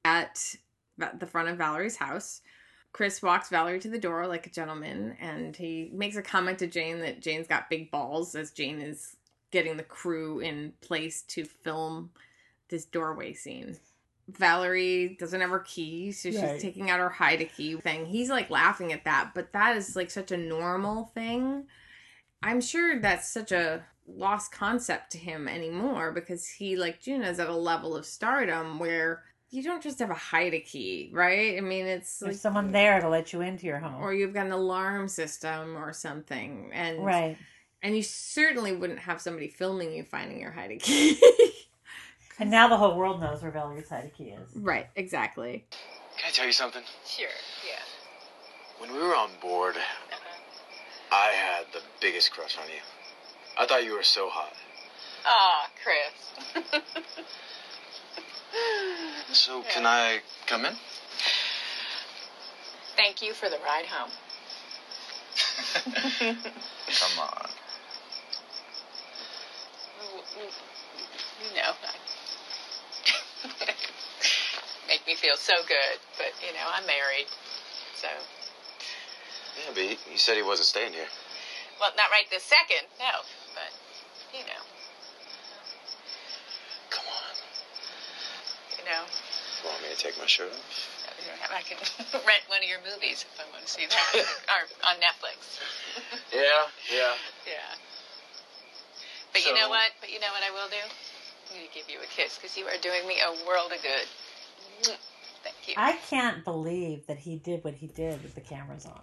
at the front of Valerie's house. Chris walks Valerie to the door like a gentleman and he makes a comment to Jane that Jane's got big balls as Jane is getting the crew in place to film this doorway scene. Valerie doesn't have her key, so she's Right. taking out her hide a key thing. He's like laughing at that, but that is like such a normal thing. I'm sure that's such a lost concept to him anymore because he, like Juna's, at a level of stardom where you don't just have a hide a key, right? I mean, it's There's like someone there to let you into your home. or you've got an alarm system or something, and right. and you certainly wouldn't have somebody filming you finding your hide a key. *laughs* And now the whole world knows where Valerie's hide key is. right, exactly. Can I tell you something? Sure, yeah. When we were on board, uh-huh. I had the biggest crush on you. I thought you were so hot. Aw, Chris. *laughs* So, can I come in? Thank you for the ride home. *laughs* Come on. you know, *laughs* make me feel so good. But you know, I'm married, so Yeah, but he, he said he wasn't staying here. well, not right this second, no. But you know, Come on. you know, You want me to take my shirt off? I can *laughs* rent one of your movies if I want to see that, *laughs* or on Netflix. Yeah, yeah. Yeah. But you know what? But you know what I will do? I'm gonna give you a kiss because you are doing me a world of good. Thank you. I can't believe that he did what he did with the cameras on.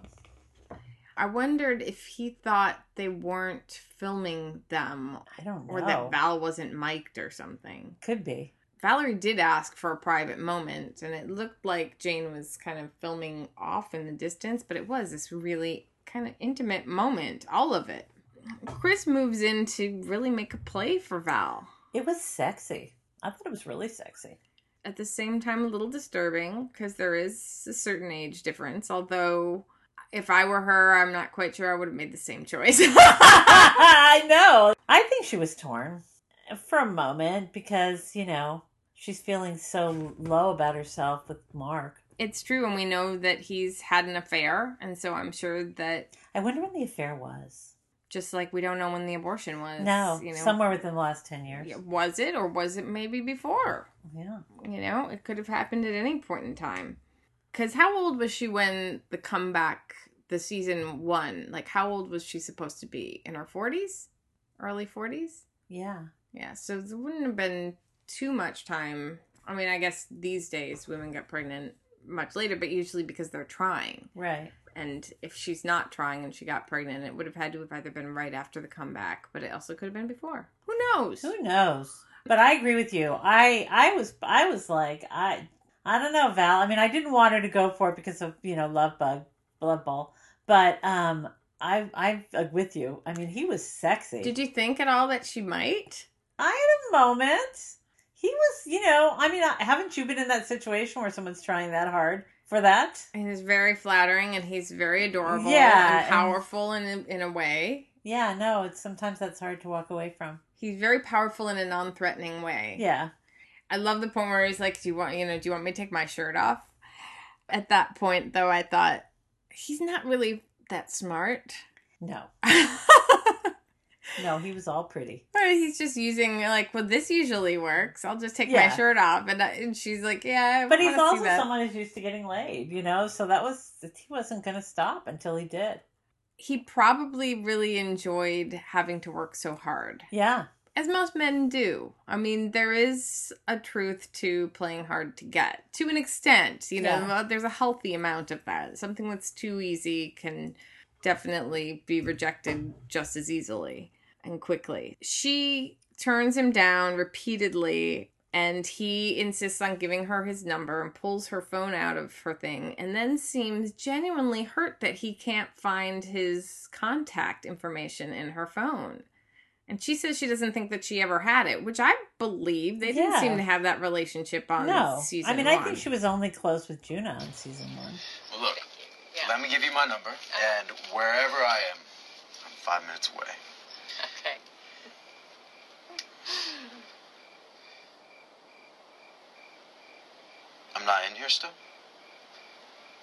I wondered if he thought they weren't filming them I don't know. or that Val wasn't mic'd or something. Could be. Valerie did ask for a private moment, and it looked like Jane was kind of filming off in the distance, but it was this really kind of intimate moment, all of it. Chris moves in to really make a play for Val. It was sexy. I thought it was really sexy. At the same time, a little disturbing because there is a certain age difference, although. If I were her, I'm not quite sure I would have made the same choice. *laughs* *laughs* I know. I think she was torn for a moment because, you know, she's feeling so low about herself with Mark. it's true, and we know that he's had an affair, and so I'm sure that I wonder when the affair was. just like we don't know when the abortion was. No, you know, somewhere within the last 10 years. Was it or was it maybe before? Yeah. You know, it could have happened at any point in time. Because how old was she when the comeback, the season one? Like, how old was she supposed to be? In her 40s? Early 40s? Yeah. Yeah, so there wouldn't have been too much time. I mean, I guess these days women get pregnant much later, but usually because they're trying. Right. And if she's not trying and she got pregnant, it would have had to have either been right after the comeback, but it also could have been before. Who knows? Who knows? But I agree with you. I I was I was like I I don't know Val. I mean, I didn't want her to go for it because of you know Love Bug, Blood Bowl. But um, I I'm uh, with you. I mean, he was sexy. Did you think at all that she might? I had a moment. He was, you know. I mean, haven't you been in that situation where someone's trying that hard for that? And he's very flattering and he's very adorable Yeah, and and- powerful in, a, in a way. Yeah. No. It's sometimes that's hard to walk away from. He's very powerful in a non threatening way. Yeah. I love the point where he's like, "Do you want you know? Do you want me to take my shirt off?" At that point, though, I thought he's not really that smart. No. *laughs* No. He was all pretty. But he's just using like, well, this usually works. I'll just take Yeah. my shirt off, and, I, and she's like, "Yeah." I But he's also that." someone who's used to getting laid, you know. So that was he wasn't going to stop until he did. He probably really enjoyed having to work so hard. Yeah. As most men do. I mean, there is a truth to playing hard to get to an extent. You know, Yeah. there's a healthy amount of that. Something that's too easy can definitely be rejected just as easily and quickly. She turns him down repeatedly. And he insists on giving her his number and pulls her phone out of her thing, and then seems genuinely hurt that he can't find his contact information in her phone. And she says she doesn't think that she ever had it, which I believe. They didn't Yeah. seem to have that relationship on no. season I mean, I think she was only close with Juna on season one. Well, look, Yeah. let me give you my number, and wherever I am, I'm five minutes away. Okay. I'm not in here still?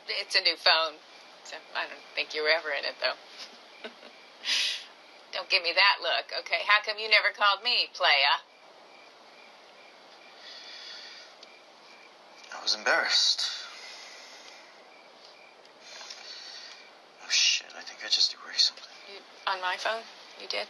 It's a new phone, so I don't think you were ever in it though. *laughs* don't give me that look, okay? How come you never called me, playa? I was embarrassed. Oh, shit, I think I just erased something. You on my phone? You did?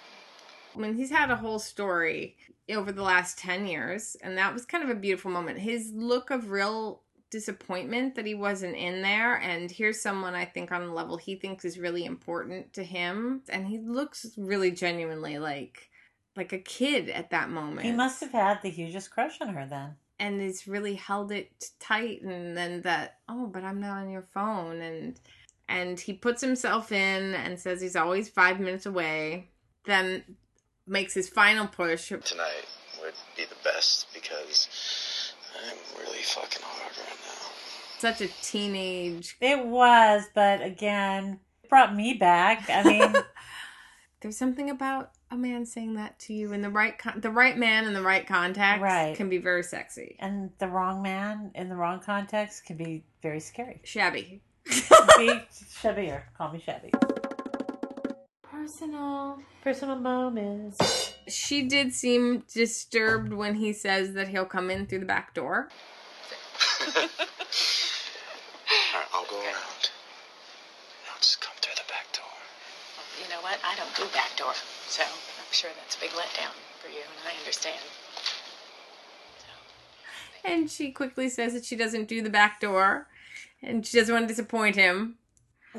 I mean, he's had a whole story over the last 10 years, and that was kind of a beautiful moment. His look of real disappointment that he wasn't in there, and here's someone I think on a level he thinks is really important to him, and he looks really genuinely like like a kid at that moment. He must have had the hugest crush on her then. and has really held it tight and then that oh but i'm not on your phone. And and he puts himself in and says he's always five minutes away. Then makes his final push. Tonight would be the best because I'm really fucking hard right now. such a teenage It was, but again, it brought me back. I mean, *laughs* there's something about a man saying that to you in the right con- the right man in the right context Right. can be very sexy. And the wrong man in the wrong context can be very scary. Shabby. be *laughs* shabbier. Call me shabby. Personal. Personal moments. She did seem disturbed when he says that he'll come in through the back door. *laughs* All right, I'll go around. Now just come through the back door. You know what? I don't do back door, so I'm sure that's a big letdown for you, and I understand. And she quickly says that she doesn't do the back door and she doesn't want to disappoint him.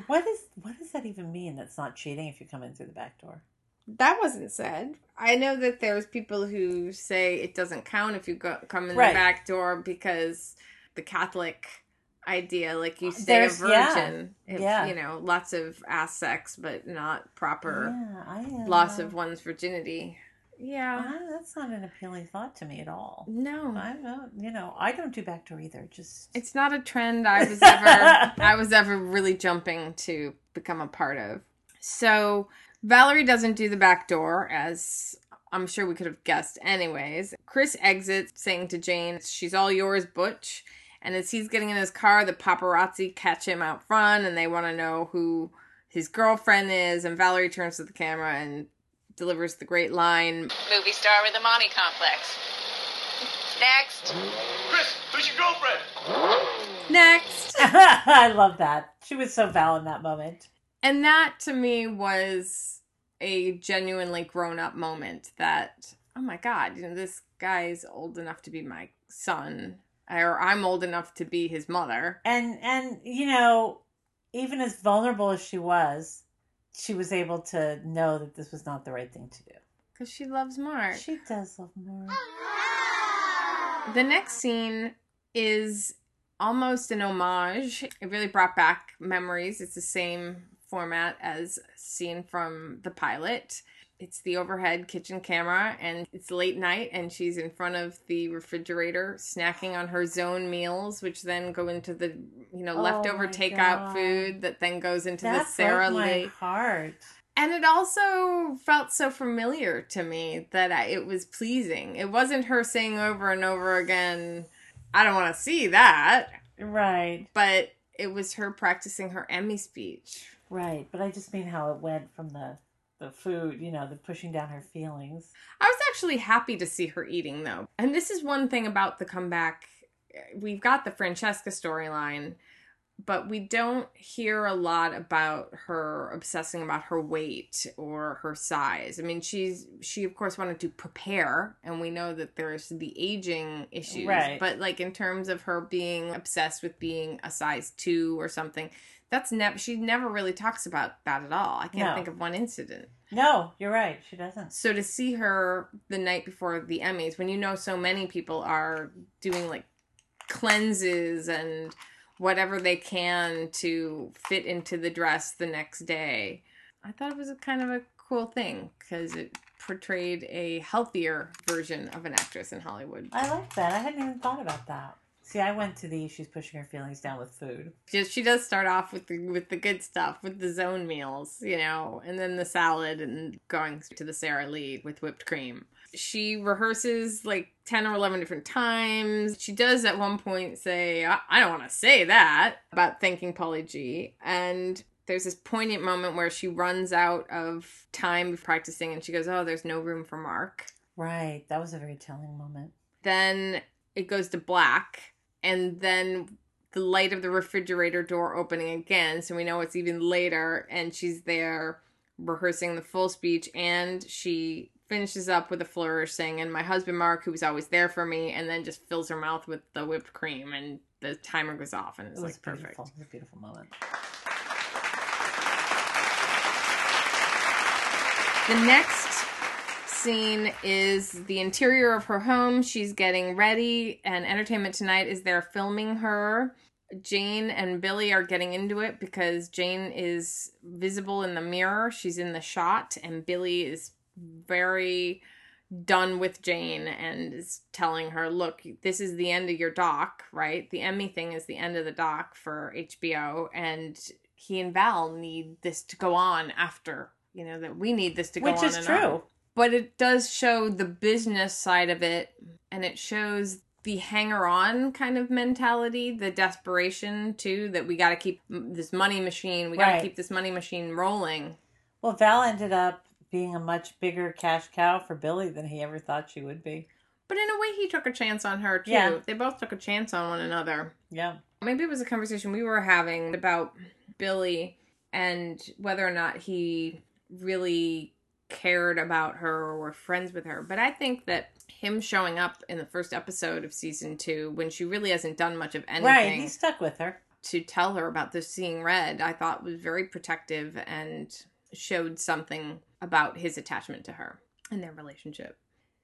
What is what does that even mean? That's not cheating if you come in through the back door. That wasn't said. I know that there's people who say it doesn't count if you go, come in Right. the back door because the Catholic idea, like you stay There's- a yeah. virgin. If, Yeah. You know, lots of ass sex, but not proper Yeah, I uh, loss of one's virginity. Yeah. Ah, that's not an appealing thought to me at all. No. I don't, you know, I don't do back door either. Just It's not a trend I was ever *laughs* I was ever really jumping to become a part of. So Valerie doesn't do the back door as I'm sure we could have guessed anyways. Chris exits saying to Jane, "She's all yours, Butch." And as he's getting in his car, the paparazzi catch him out front and they want to know who his girlfriend is and Valerie turns to the camera and delivers the great line, Movie star with the Monty complex. Next. Chris, who's your girlfriend? "Next." *laughs* I love that. She was so Val in that moment. And that to me was a genuinely grown up moment that, oh my God, you know, this guy's old enough to be my son, or I'm old enough to be his mother. And and you know, even as vulnerable as she was, she was able to know that this was not the right thing to do. Because she loves Mark. She does love Mark. The next scene is almost an homage. It really brought back memories. It's the same format as seen from the pilot. It's the overhead kitchen camera, and it's late night, and she's in front of the refrigerator snacking on her zone meals, which then go into the you know Oh leftover takeout God. food that then goes into That the Sara Lee. heart. And it also felt so familiar to me that I, it was pleasing. It wasn't her saying over and over again, I don't want to see that. Right, But it was her practicing her Emmy speech. Right. But I just mean how it went from the the food, you know, the pushing down her feelings. I was actually happy to see her eating, though. And this is one thing about the comeback. We've got the Francesca storyline, but we don't hear a lot about her obsessing about her weight or her size. I mean, she's she of course wanted to prepare, and we know that there's the aging issues. Right. But like in terms of her being obsessed with being a size two or something, that's never she never really talks about that at all. I can't No. think of one incident. No, you're right. She doesn't. So to see her the night before the Emmys, when you know so many people are doing like cleanses and whatever they can to fit into the dress the next day, I thought it was a kind of a cool thing because it portrayed a healthier version of an actress in Hollywood. I like that. I hadn't even thought about that. See, I went to the she's pushing her feelings down with food. She, she does start off with the with the good stuff, with the zone meals, you know, and then the salad and going to the Sara Lee with whipped cream. She rehearses like 10 or 11 different times. She does at one point say, I, I don't want to say that about thanking Paulie G. And there's this poignant moment where she runs out of time practicing and she goes, Oh, there's no room for Mark. Right. That was a very telling moment. Then it goes to black, and then the light of the refrigerator door opening again, so we know it's even later, and she's there rehearsing the full speech, and she finishes up with a flourish saying, and my husband Mark, who was always there for me, and then just fills her mouth with the whipped cream, and the timer goes off, and it's It was like perfect. beautiful. It was a beautiful moment. The next scene is the interior of her home. She's getting ready, and Entertainment Tonight is there filming her. Jane and Billy are getting into it because Jane is visible in the mirror. She's in the shot, and Billy is very done with Jane and is telling her, Look, this is the end of your doc, right? The Emmy thing is the end of the doc for HBO, and he and Val need this to go on after. You know, that we need this to go Which on Which is true. on. But it does show the business side of it and it shows the hanger on kind of mentality, the desperation too that we got to keep this money machine, we got to Right. keep this money machine rolling. Well, Val ended up being a much bigger cash cow for Billy than he ever thought she would be. But in a way he took a chance on her too. Yeah. They both took a chance on one another. Yeah. Maybe it was a conversation we were having about Billy and whether or not he really cared about her or were friends with her. But I think that him showing up in the first episode of season two, when she really hasn't done much of anything Right. He stuck with her. to tell her about this seeing red, I thought was very protective and showed something about his attachment to her and their relationship.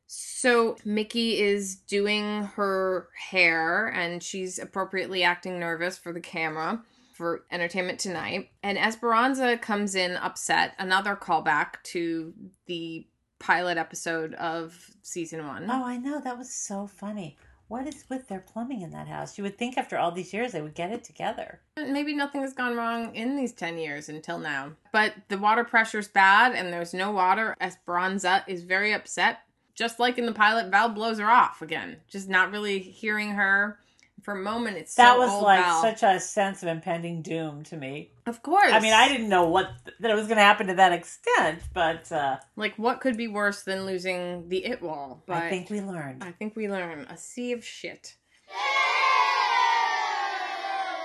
So Mickey is doing her hair and she's appropriately acting nervous for the camera for Entertainment Tonight. And Esperanza comes in upset, another callback to the pilot episode of season one. Oh, I know. That was so funny. What is with their plumbing in that house? You would think after all these years they would get it together. Maybe nothing has gone wrong in these 10 years until now. But the water pressure's bad and there's no water. Esperanza is very upset. Just like in the pilot, Val blows her off again. Just not really hearing her. For a moment, it's That so was like Val. such a sense of impending doom to me. Of course. I mean, I didn't know what that it was going to happen to that extent, but uh, Like, what could be worse than losing the it wall? But I think we learned. I think we learned a sea of shit.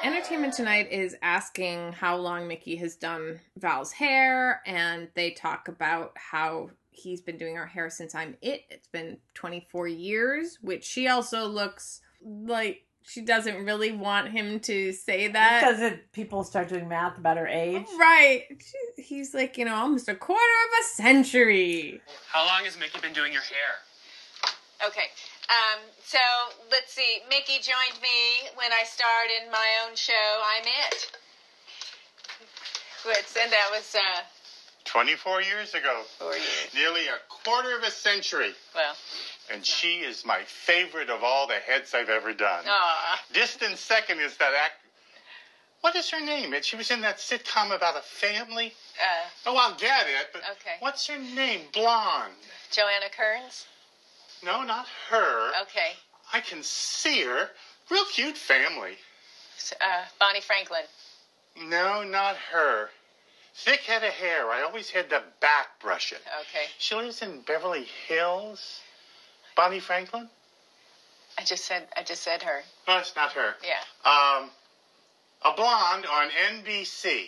Entertainment Tonight is asking how long Mickey has done Val's hair, and they talk about how he's been doing her hair since I'm it. It's been 24 years, which she also looks like she doesn't really want him to say that. Because it, people start doing math about her age. Right. She- He's like, you know, almost a quarter of a century. How long has Mickey been doing your hair? Okay. Um, so let's see. Mickey joined me when I starred in my own show, I'm It. Which, and that was uh, 24 years ago. four years. Nearly a quarter of a century. Well, And she is my favorite of all the heads I've ever done. aw. Distant second is that act. What is her name? And She was in that sitcom about a family. Uh, Oh, I'll get it. But Okay. what's her name? Blonde. Joanna Kerns? No, not her. Okay. I can see her. Real cute family. Uh, Bonnie Franklin. No, not her. Thick head of hair. I always had to back brush it. Okay. She lives in Beverly Hills. Bonnie Franklin? I just said I just said her. No, it's not her. Yeah. Um, a blonde on NBC.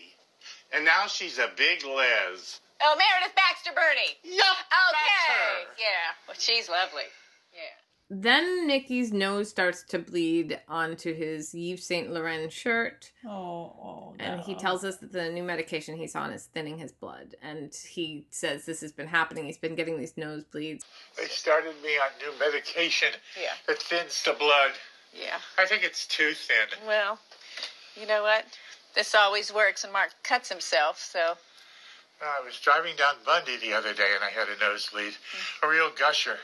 And now she's a big Les. Oh, Meredith Baxter Birney. Yup, Okay. Yeah. Well, she's lovely. Yeah. Then Mickey's nose starts to bleed onto his Yves Saint Laurent shirt. Oh, oh And he tells us that the new medication he's on is thinning his blood. And he says this has been happening. He's been getting these nosebleeds. They started me on new medication Yeah. that thins the blood. Yeah. I think it's too thin. Well, you know what? This always works, and Mark cuts himself, so. I was driving down Bundy the other day and I had a nosebleed, mm. a real gusher.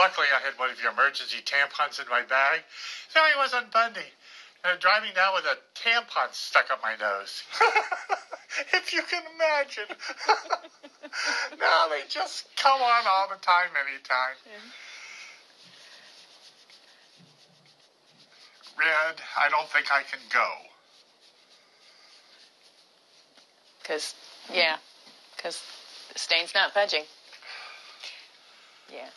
Luckily, I had one of your emergency tampons in my bag, so I was Bundy. And I'm driving down with a tampon stuck up my nose. *laughs* if you can imagine. *laughs* no, they just come on all the time, anytime. Red, I don't think I can go. Because, yeah. Because the stain's not budging. Yeah.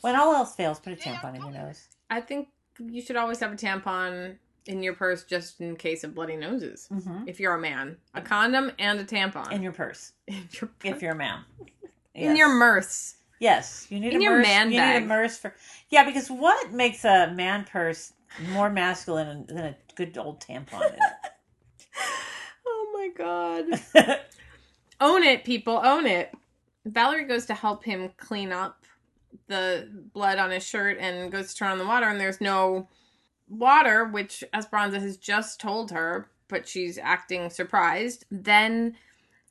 When all else fails, put a tampon in your nose. I think you should always have a tampon in your purse just in case of bloody noses. Mm-hmm. If you're a man, a condom and a tampon In your purse, *laughs* in your, if you're a man. in your mirths. Yes, you need In a your merce, man you bag. need a merce for yeah. Because what makes a man purse more masculine than a good old tampon? in *laughs* Oh my god. *laughs* own it, people, own it. Valerie goes to help him clean up the blood on his shirt and goes to turn on the water, and there's no water, which Esperanza has just told her, but she's acting surprised. Then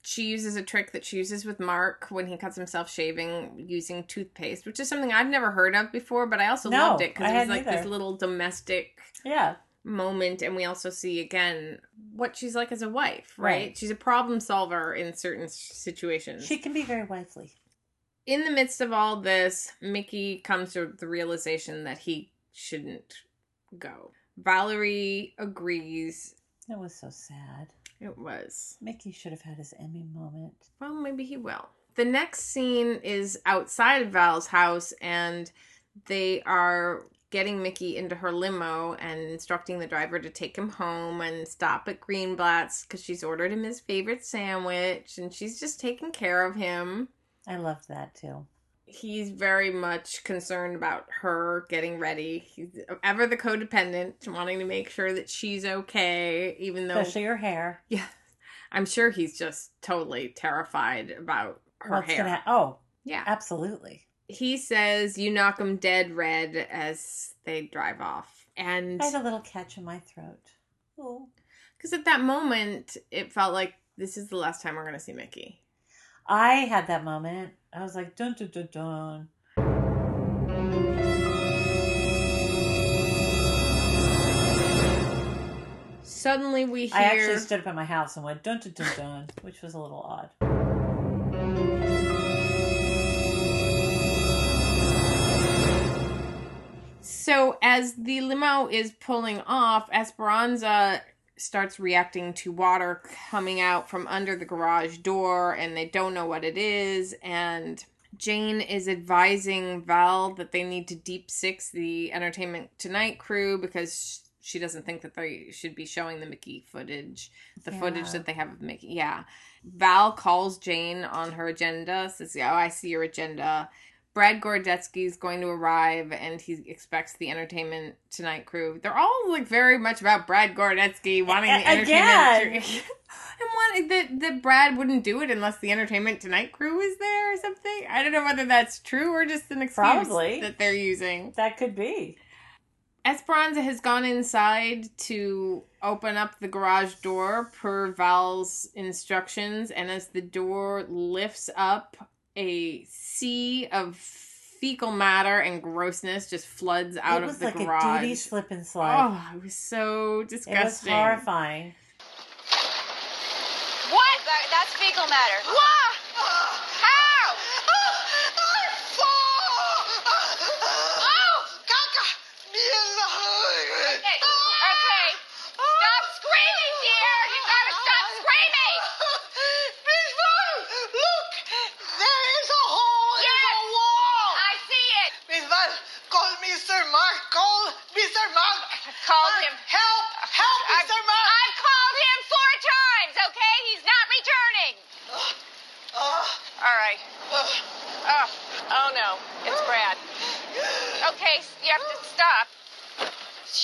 she uses a trick that she uses with Mark when he cuts himself shaving using toothpaste, which is something I've never heard of before, but I also No, loved it because it was like this little domestic yeah, moment and we also see again what she's like as a wife, right? Right. She's a problem solver in certain situations. She can be very wifely. In the midst of all this, Mickey comes to the realization that he shouldn't go. Valerie agrees. That was so sad. It was. Mickey should have had his Emmy moment. Well, maybe he will. The next scene is outside of Val's house, and they are getting Mickey into her limo and instructing the driver to take him home and stop at Greenblatt's because she's ordered him his favorite sandwich, and she's just taking care of him. I loved that too. He's very much concerned about her getting ready. He's ever the codependent, wanting to make sure that she's okay, even though Especially her hair. *laughs* yeah, I'm sure he's just totally terrified about her What's hair. gonna Oh, yeah. absolutely. He says, You knock 'em dead red as they drive off. And I had a little catch in my throat. Oh. because at that moment, it felt like this is the last time we're going to see Mickey. I had that moment. I was like, dun dun dun dun. Suddenly, we hear. I actually stood up in my house and went dun dun dun dun, which was a little odd. So as the limo is pulling off, Esperanza starts reacting to water coming out from under the garage door and they don't know what it is and Jane is advising Val that they need to deep six the entertainment tonight crew because she doesn't think that they should be showing the Mickey footage, the footage that they have of Mickey. Yeah. Val calls Jane on her agenda, says, Oh, I see your agenda. Brad Gordetsky is going to arrive and he expects the entertainment tonight crew. They're all like very much about Brad Gordetsky wanting the entertainment again. crew. *laughs* and wanting that that Brad wouldn't do it unless the entertainment tonight crew is there or something. I don't know whether that's true or just an excuse Probably. that they're using. That could be. Esperanza has gone inside to open up the garage door per Val's instructions, and as the door lifts up, a sea of fecal matter and grossness just floods out it of the like garage. a duty slip and slide. Oh, it was so disgusting. it was horrifying. What? That's fecal matter. What?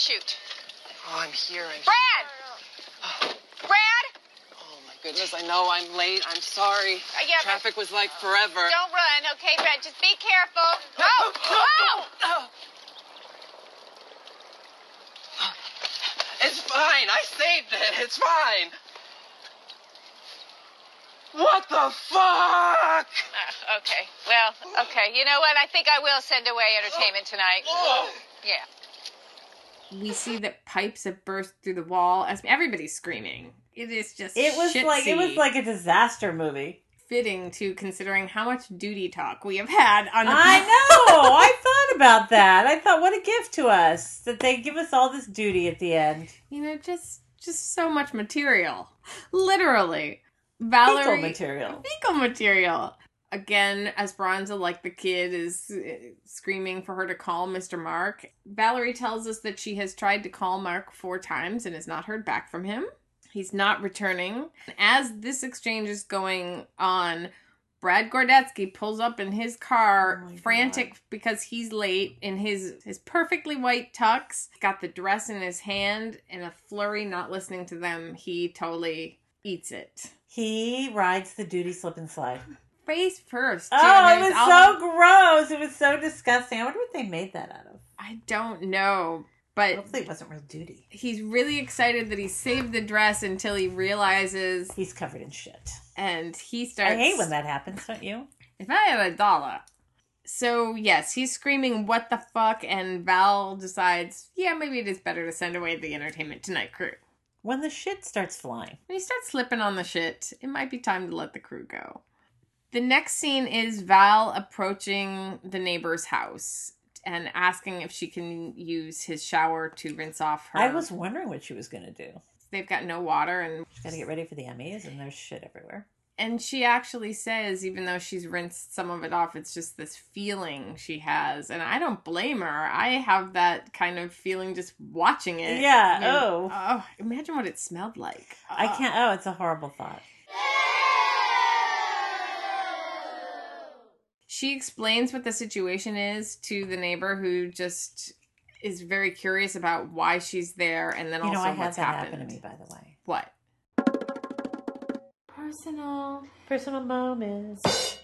Shoot. Oh, I'm here. I'm Brad! *sighs* Brad! Oh my goodness, I know I'm late. I'm sorry. Uh, yeah, Traffic was like forever. Don't run, okay, Brad? Just be careful. *laughs* Oh! Oh! *sighs* Oh. It's fine. I saved it. It's fine. What the fuck? Uh, okay. Well, okay. You know what? I think I will send away entertainment tonight. Oh. Yeah. We see that pipes have burst through the wall as everybody's screaming. It is just It was like it was like a disaster movie. fitting to considering how much duty talk we have had on the I know. *laughs* I thought about that. I thought, what a gift to us that they give us all this duty at the end. you know just just so much material literally valerie Fecal material. fecal material again esperanza like the kid is uh, screaming for her to call mr mark valerie tells us that she has tried to call mark four times and has not heard back from him he's not returning as this exchange is going on Brad Gordetsky pulls up in his car, Oh frantic God. because he's late in his his perfectly white tux. Got the dress in his hand in a flurry, not listening to them. He totally eats it. He rides the duty slip and slide. Face first. Oh, it was so gross. It was so disgusting. I wonder what they made that out of. I don't know, but Hopefully, it wasn't real duty. he's really excited that he saved the dress until he realizes, He's covered in shit. and he starts. I hate when that happens, don't you? If I had a dollar. So, yes, he's screaming, What the fuck? And Val decides, Yeah, maybe it is better to send away the Entertainment Tonight crew. When the shit starts flying. When he starts slipping on the shit, it might be time to let the crew go. The next scene is Val approaching the neighbor's house and asking if she can use his shower to rinse off her. I was wondering what she was going to do. They've got no water, and She's got to get ready for the Emmys, and there's shit everywhere. and she actually says, even though she's rinsed some of it off, it's just this feeling she has, and I don't blame her. I have that kind of feeling just watching it. Yeah, I mean, oh. oh, imagine what it smelled like. I Oh. can't. Oh, it's a horrible thought. She explains what the situation is to the neighbor who just is very curious about why she's there and then You know, also I had what's that happened. happen to me, by the way. What? Personal. Personal moments.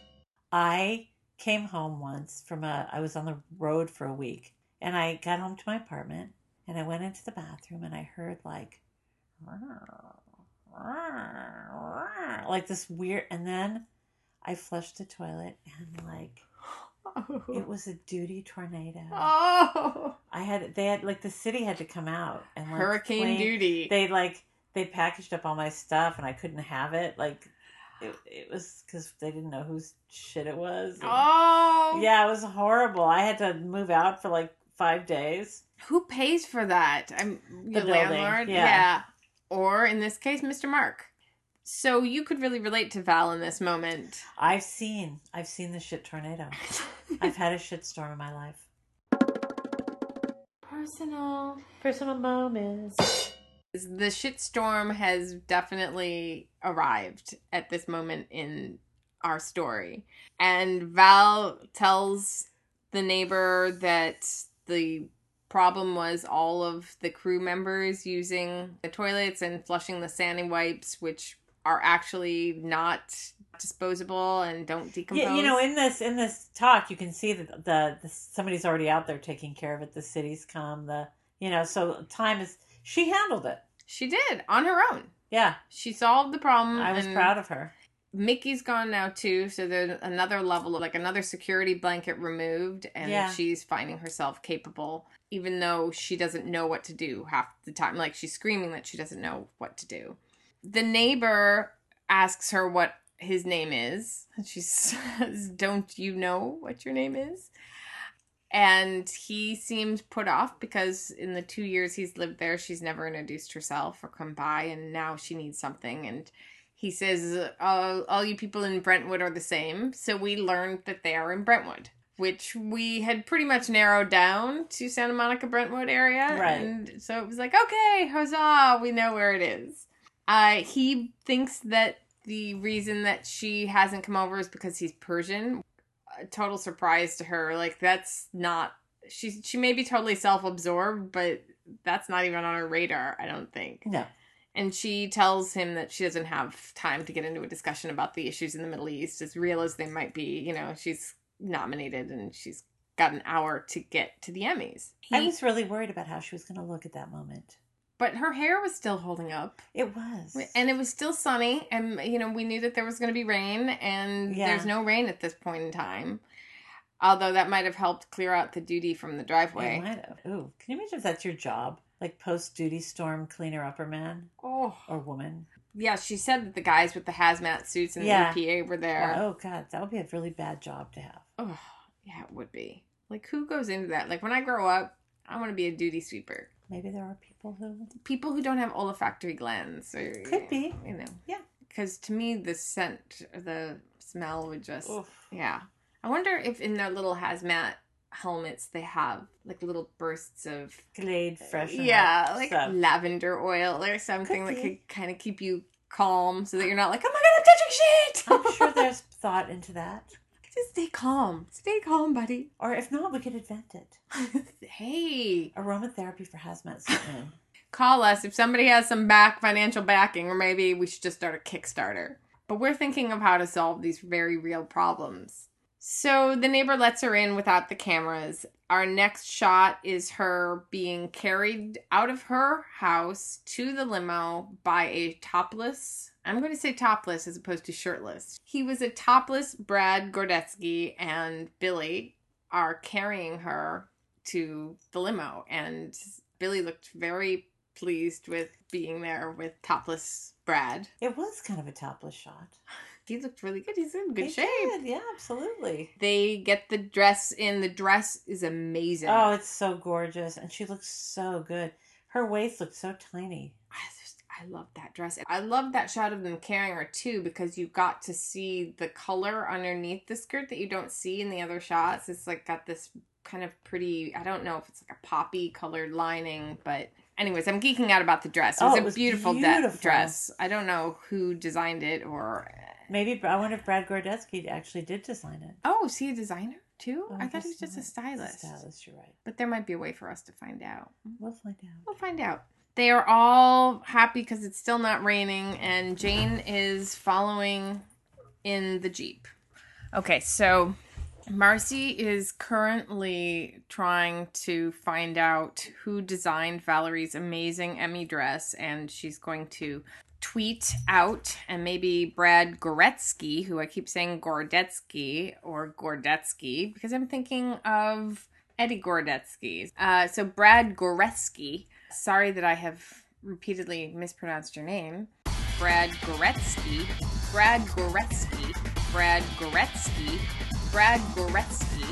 I came home once from a. I was on the road for a week, and I got home to my apartment, and I went into the bathroom, and I heard like, like this weird, and then I flushed the toilet, and like it *laughs* was a duty tornado. Oh, I had they had like the city had to come out and like hurricane clean- duty. They like they packaged up all my stuff and I couldn't have it. Like it, it was because they didn't know whose shit it was. And- oh, Yeah, it was horrible. I had to move out for like five days. Who pays for that? I'm The the landlord. yeah. Or in this case, Mr. Mark. So you could really relate to Val in this moment. I've seen I've seen the shit tornado. I've had a shit storm in my life. Personal. Personal moments. The shit storm has definitely arrived at this moment in our story. And Val tells the neighbor that the problem was all of the crew members using the toilets and flushing the sanding wipes, which are actually not disposable and don't decompose. Yeah, you know, in this in this talk, you can see that the, the somebody's already out there taking care of it. The city's come. The you know, so time is. She handled it. she did on her own. Yeah, She solved the problem. I was proud of her. Mickey's gone now too, so there's another level of like another security blanket removed, and Yeah. she's finding herself capable, even though she doesn't know what to do half the time. Like she's screaming that she doesn't know what to do. The neighbor asks her what his name is. and She *laughs* says, Don't you know what your name is? And he seemed put off because in the two years he's lived there, she's never introduced herself or come by, and now she needs something. And he says, All, All you people in Brentwood are the same. So we learned that they are in Brentwood, which we had pretty much narrowed down to Santa Monica, Brentwood area. Right. And so it was like, Okay, huzzah, we know where it is. Uh, he thinks that the reason that she hasn't come over is because he's Persian. A total surprise to her. Like that's not she. She may be totally self-absorbed, but that's not even on her radar. I don't think. No, And she tells him that she doesn't have time to get into a discussion about the issues in the Middle East, as real as they might be. You know, she's nominated and she's got an hour to get to the Emmys. I was really worried about how she was going to look at that moment. But her hair was still holding up. It was, And it was still sunny, and you know we knew that there was going to be rain, and Yeah. there's no rain at this point in time. Although that might have helped clear out the duty from the It driveway. might have. Ooh, can you imagine if that's your job? Like post duty storm cleaner upper man Oh, or woman? yeah. She said that the guys with the hazmat suits and Yeah. the EPA were there. Oh god, that would be a really bad job to have. Oh, yeah, it would be. Like, who goes into that? Like, when I grow up, I want to be a duty sweeper. Maybe there are people who People who don't have olfactory glands, or Could be. you know, Yeah. Because to me, the scent, the smell would just, Oof. yeah. I wonder if in their little hazmat helmets they have like little bursts of Glade fresh. yeah, like stuff. lavender oil or something Could that be. could kind of keep you calm, so that you're not like, oh my god, I'm touching shit. I'm sure there's thought into that. *laughs* Just stay calm. Stay calm, buddy. Or if not, we could invent it. *laughs* hey, Aromatherapy for hazmat suit men. *laughs* call us if somebody has some back financial backing, or maybe we should just start a Kickstarter. But we're thinking of how to solve these very real problems. So the neighbor lets her in without the cameras. Our next shot is her being carried out of her house to the limo by a topless. I'm going to say topless as opposed to shirtless. He was a topless Brad Gordetsky and Billy are carrying her to the limo, and Billy looked very pleased with being there with topless Brad. It was kind of a topless shot. *sighs* He looked really good. He's in good He shape. did, Yeah, absolutely. They get the dress in. The dress is amazing. Oh, it's so gorgeous, and she looks so good. Her waist looks so tiny. I I love that dress. I love that shot of them carrying her too because you got to see the color underneath the skirt that you don't see in the other shots. It's like got this kind of pretty. I don't know if it's like a poppy colored lining, but anyways, I'm geeking out about the dress. It oh, was Oh, it a was beautiful, de- dress. I don't know who designed it or. Maybe I wonder if Brad Gordetsky actually did design it. Oh, is he a designer too? Oh, I thought he was just a stylist. Stylist, you're right. But there might be a way for us to find out. We'll find out. We'll find out. They are all happy because it's still not raining, and Jane is following in the Jeep. Okay, so Marcy is currently trying to find out who designed Valerie's amazing Emmy dress, and she's going to tweet out and maybe Brad Goretsky, who I keep saying Gordetsky or Gordetsky because I'm thinking of Eddie Gordetsky. Uh, so Brad Goretzky. Sorry that I have repeatedly mispronounced your name. Brad Goretsky. Brad Goretzky. Brad Goretzky. Brad Goretzky.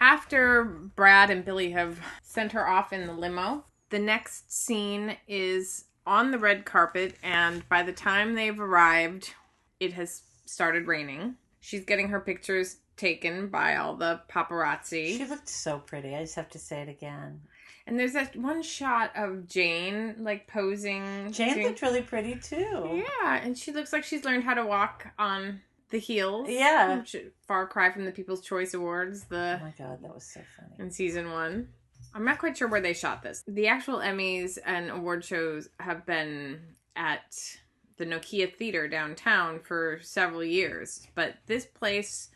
After Brad and Billy have sent her off in the limo, the next scene is on the red carpet, and by the time they've arrived, it has started raining. She's getting her pictures taken by all the paparazzi. She looked so pretty. I just have to say it again. And there's that one shot of Jane like posing. Jane doing- looked really pretty too. Yeah, and she looks like she's learned how to walk on the heels. Yeah. Far cry from the People's Choice Awards, the Oh my god, that was so funny. in season one. I'm not quite sure where they shot this. The actual Emmys and award shows have been at the Nokia Theater downtown for several years, but this place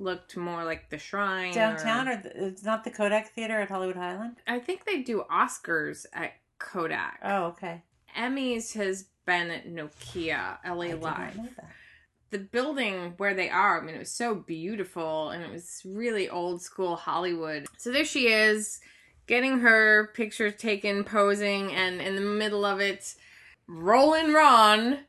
looked more like the Shrine. Downtown, or, or the, it's not the Kodak Theater at Hollywood Highland? I think they do Oscars at Kodak. Oh, okay. Emmys has been at Nokia LA I did not Live. the building where they are, I mean, it was so beautiful and it was really old school Hollywood. So there she is, getting her picture taken, posing, and in the middle of it, Rollin' Ron.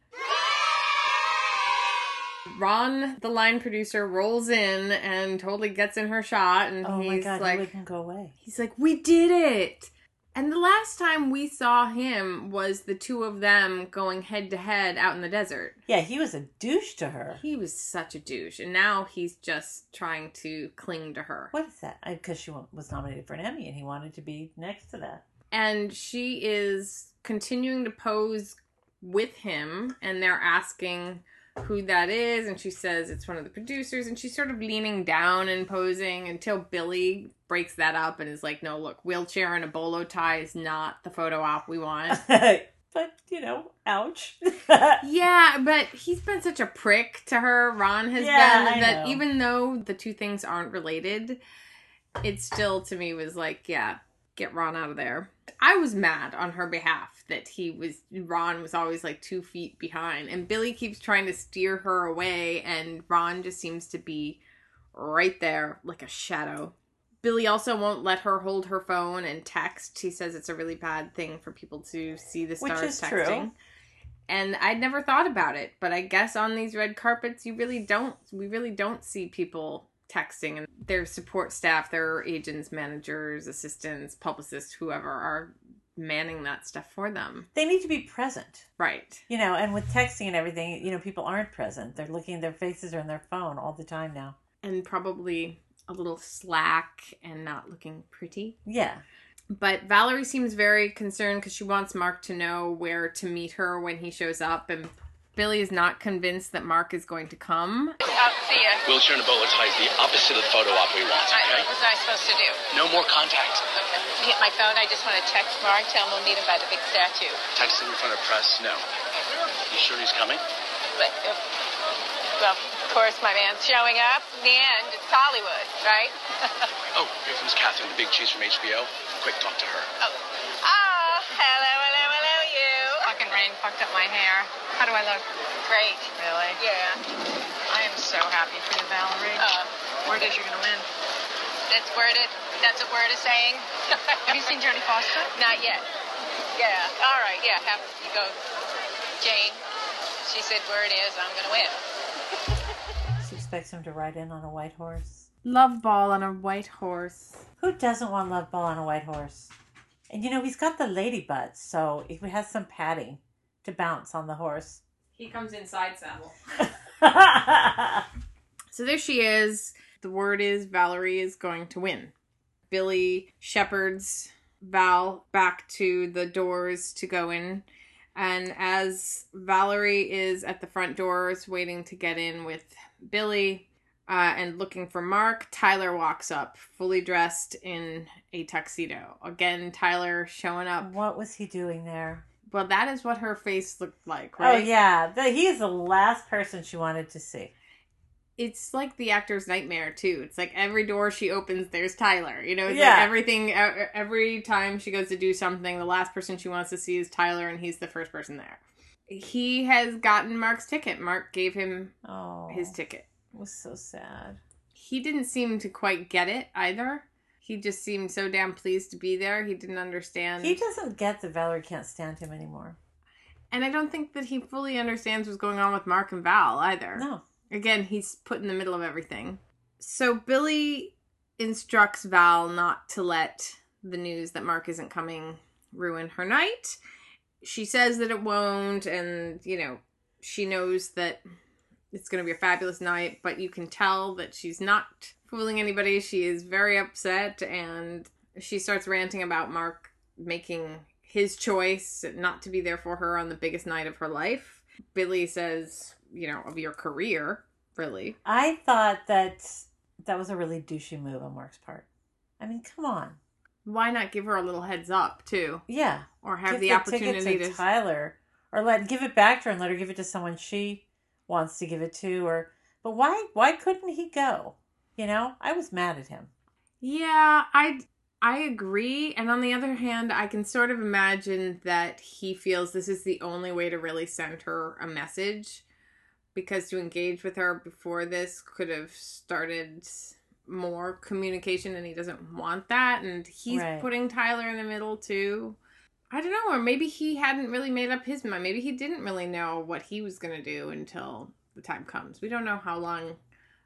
Ron, the line producer, rolls in and totally gets in her shot, and Oh he's my god, like, he wouldn't go away. He's like, we did it. And the last time we saw him was the two of them going head to head out in the desert. Yeah, he was a douche to her. He was such a douche, and now he's just trying to cling to her. What is that? Because she was nominated for an Emmy and he wanted to be next to that. And she is continuing to pose with him, and they're asking who that is, and she says it's one of the producers, and she's sort of leaning down and posing until Billy breaks that up and is like, no, look, wheelchair and a bolo tie is not the photo op we want. *laughs* but, you know, ouch. *laughs* Yeah, but he's been such a prick to her. Ron has Yeah, been I that know. even though the two things aren't related, it still to me was like, yeah, get Ron out of there. I was mad on her behalf that he was Ron was always like two feet behind, and Billy keeps trying to steer her away, and Ron just seems to be right there like a shadow. Billy also won't let her hold her phone and text. He says it's a really bad thing for people to see the Which stars is texting. true. And I'd never thought about it, but I guess on these red carpets, you really don't. We really don't see people texting, and their support staff, their agents, managers, assistants, publicists, whoever are manning that stuff for them. they need to be present. Right. You know, and with texting and everything, you know, people aren't present. They're looking, their faces are in their phone all the time now. And probably a little slack and not looking pretty. Yeah. But Valerie seems very concerned because she wants Mark to know where to meet her when he shows up, and Billy is not convinced that Mark is going to come. I'll see ya. Wheelchair and a bolo tie is the opposite of the photo op we want, I, what was I supposed to do? No more contact. Okay. Hit my phone. I just want to text Mark. Tell him we'll meet him by the big statue. Texting in front of press, no. You sure he's coming? But, uh, well, of course, my man's showing up. In the end, it's Hollywood, right? *laughs* Oh, here comes Catherine, the big cheese from HBO. Quick, talk to her. oh. oh, hello, hello, hello, you. Fucking rain fucked up my hair. How do I look? Great. Really? Yeah. I am so happy for you, Valerie. Uh, Where did you're gonna win? That's worded. That's what word is saying. *laughs* Have you seen Jodie Foster? Not yet. Yeah. All right. Yeah. Have you go, Jane. She said where it is. I'm gonna win. *laughs* She expects him to ride in on a white horse. Love ball on a white horse. Who doesn't want love ball on a white horse? And you know, he's got the lady butts, so he has some padding to bounce on the horse. He comes inside saddle. *laughs* So there she is. The word is Valerie is going to win. Billy shepherds Val back to the doors to go in. And as Valerie is at the front doors waiting to get in with Billy uh, and looking for Mark, Tyler walks up fully dressed in a tuxedo. Again, Tyler showing up. what was he doing there? Well, that is what her face looked like, oh, right? Oh yeah, the, he is the last person she wanted to see. it's like the actor's nightmare too. It's like every door she opens, there's Tyler. You know, it's Yeah. like everything. Every time she goes to do something, the last person she wants to see is Tyler, and he's the first person there. He has gotten Mark's ticket. Mark gave him Oh, his ticket. it was so sad. He didn't seem to quite get it either. He just seemed so damn pleased to be there. He didn't understand. He doesn't get that Valerie can't stand him anymore. and I don't think that he fully understands what's going on with Mark and Val either. No, Again, he's put in the middle of everything. So Billy instructs Val not to let the news that Mark isn't coming ruin her night. She says that it won't, and, you know, she knows that it's going to be a fabulous night, but you can tell that she's not fooling anybody. She is very upset, and she starts ranting about Mark making his choice not to be there for her on the biggest night of her life. Billy says, you know, of your career, really. I thought that that was a really douchey move on Mark's part. I mean, come on. Why not give her a little heads up, too? Yeah, Or have give the, ticket opportunity to. Tyler, or let give it back to her and let her give it to someone she wants to give it to. Or, but why? Why couldn't he go? You know, I was mad at him. Yeah, I I agree. And on the other hand, I can sort of imagine that he feels this is the only way to really send her a message because to engage with her before this could have started more communication and he doesn't want that and he's Right. putting Tyler in the middle too. I don't know, or maybe he hadn't really made up his mind. Maybe he didn't really know what he was going to do until the time comes. We don't know how long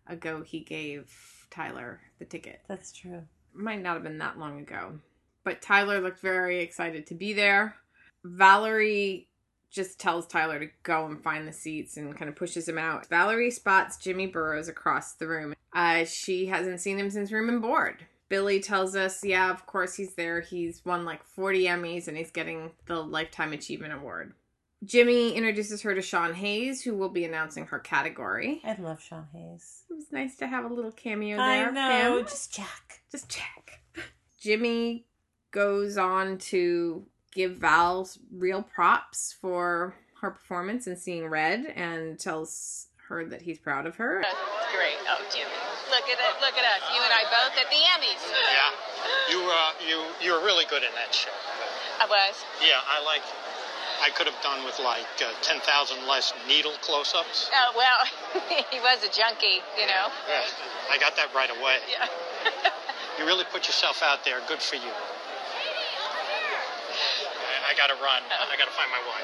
ago he gave Tyler the ticket That's true. might not have been that long ago. But Tyler looked very excited to be there. Valerie just tells Tyler to go and find the seats and kind of pushes him out. Valerie spots Jimmy Burrows across the room. Uh, she hasn't seen him since Room and Board. Billy tells us, yeah, of course he's there. He's won like 40 Emmys and he's getting the Lifetime Achievement Award. Jimmy introduces her to Sean Hayes, who will be announcing her category. I love Sean Hayes. It was nice to have a little cameo there. I there. know, Pam. just Jack. Just check. *laughs* Jimmy goes on to give Val real props for her performance in Seeing Red and tells her that he's proud of her. That's great. Oh, Jimmy. Look at it. Look at us. You and I both at the Emmys. Yeah, you uh, you you were really good in that show. I was. Yeah, I like. I could have done with like uh, ten thousand less needle close-ups. Oh well, *laughs* he was a junkie, you know. Yeah, I got that right away. Yeah. *laughs* You really put yourself out there. Good for you. I, I gotta run. I gotta find my wife.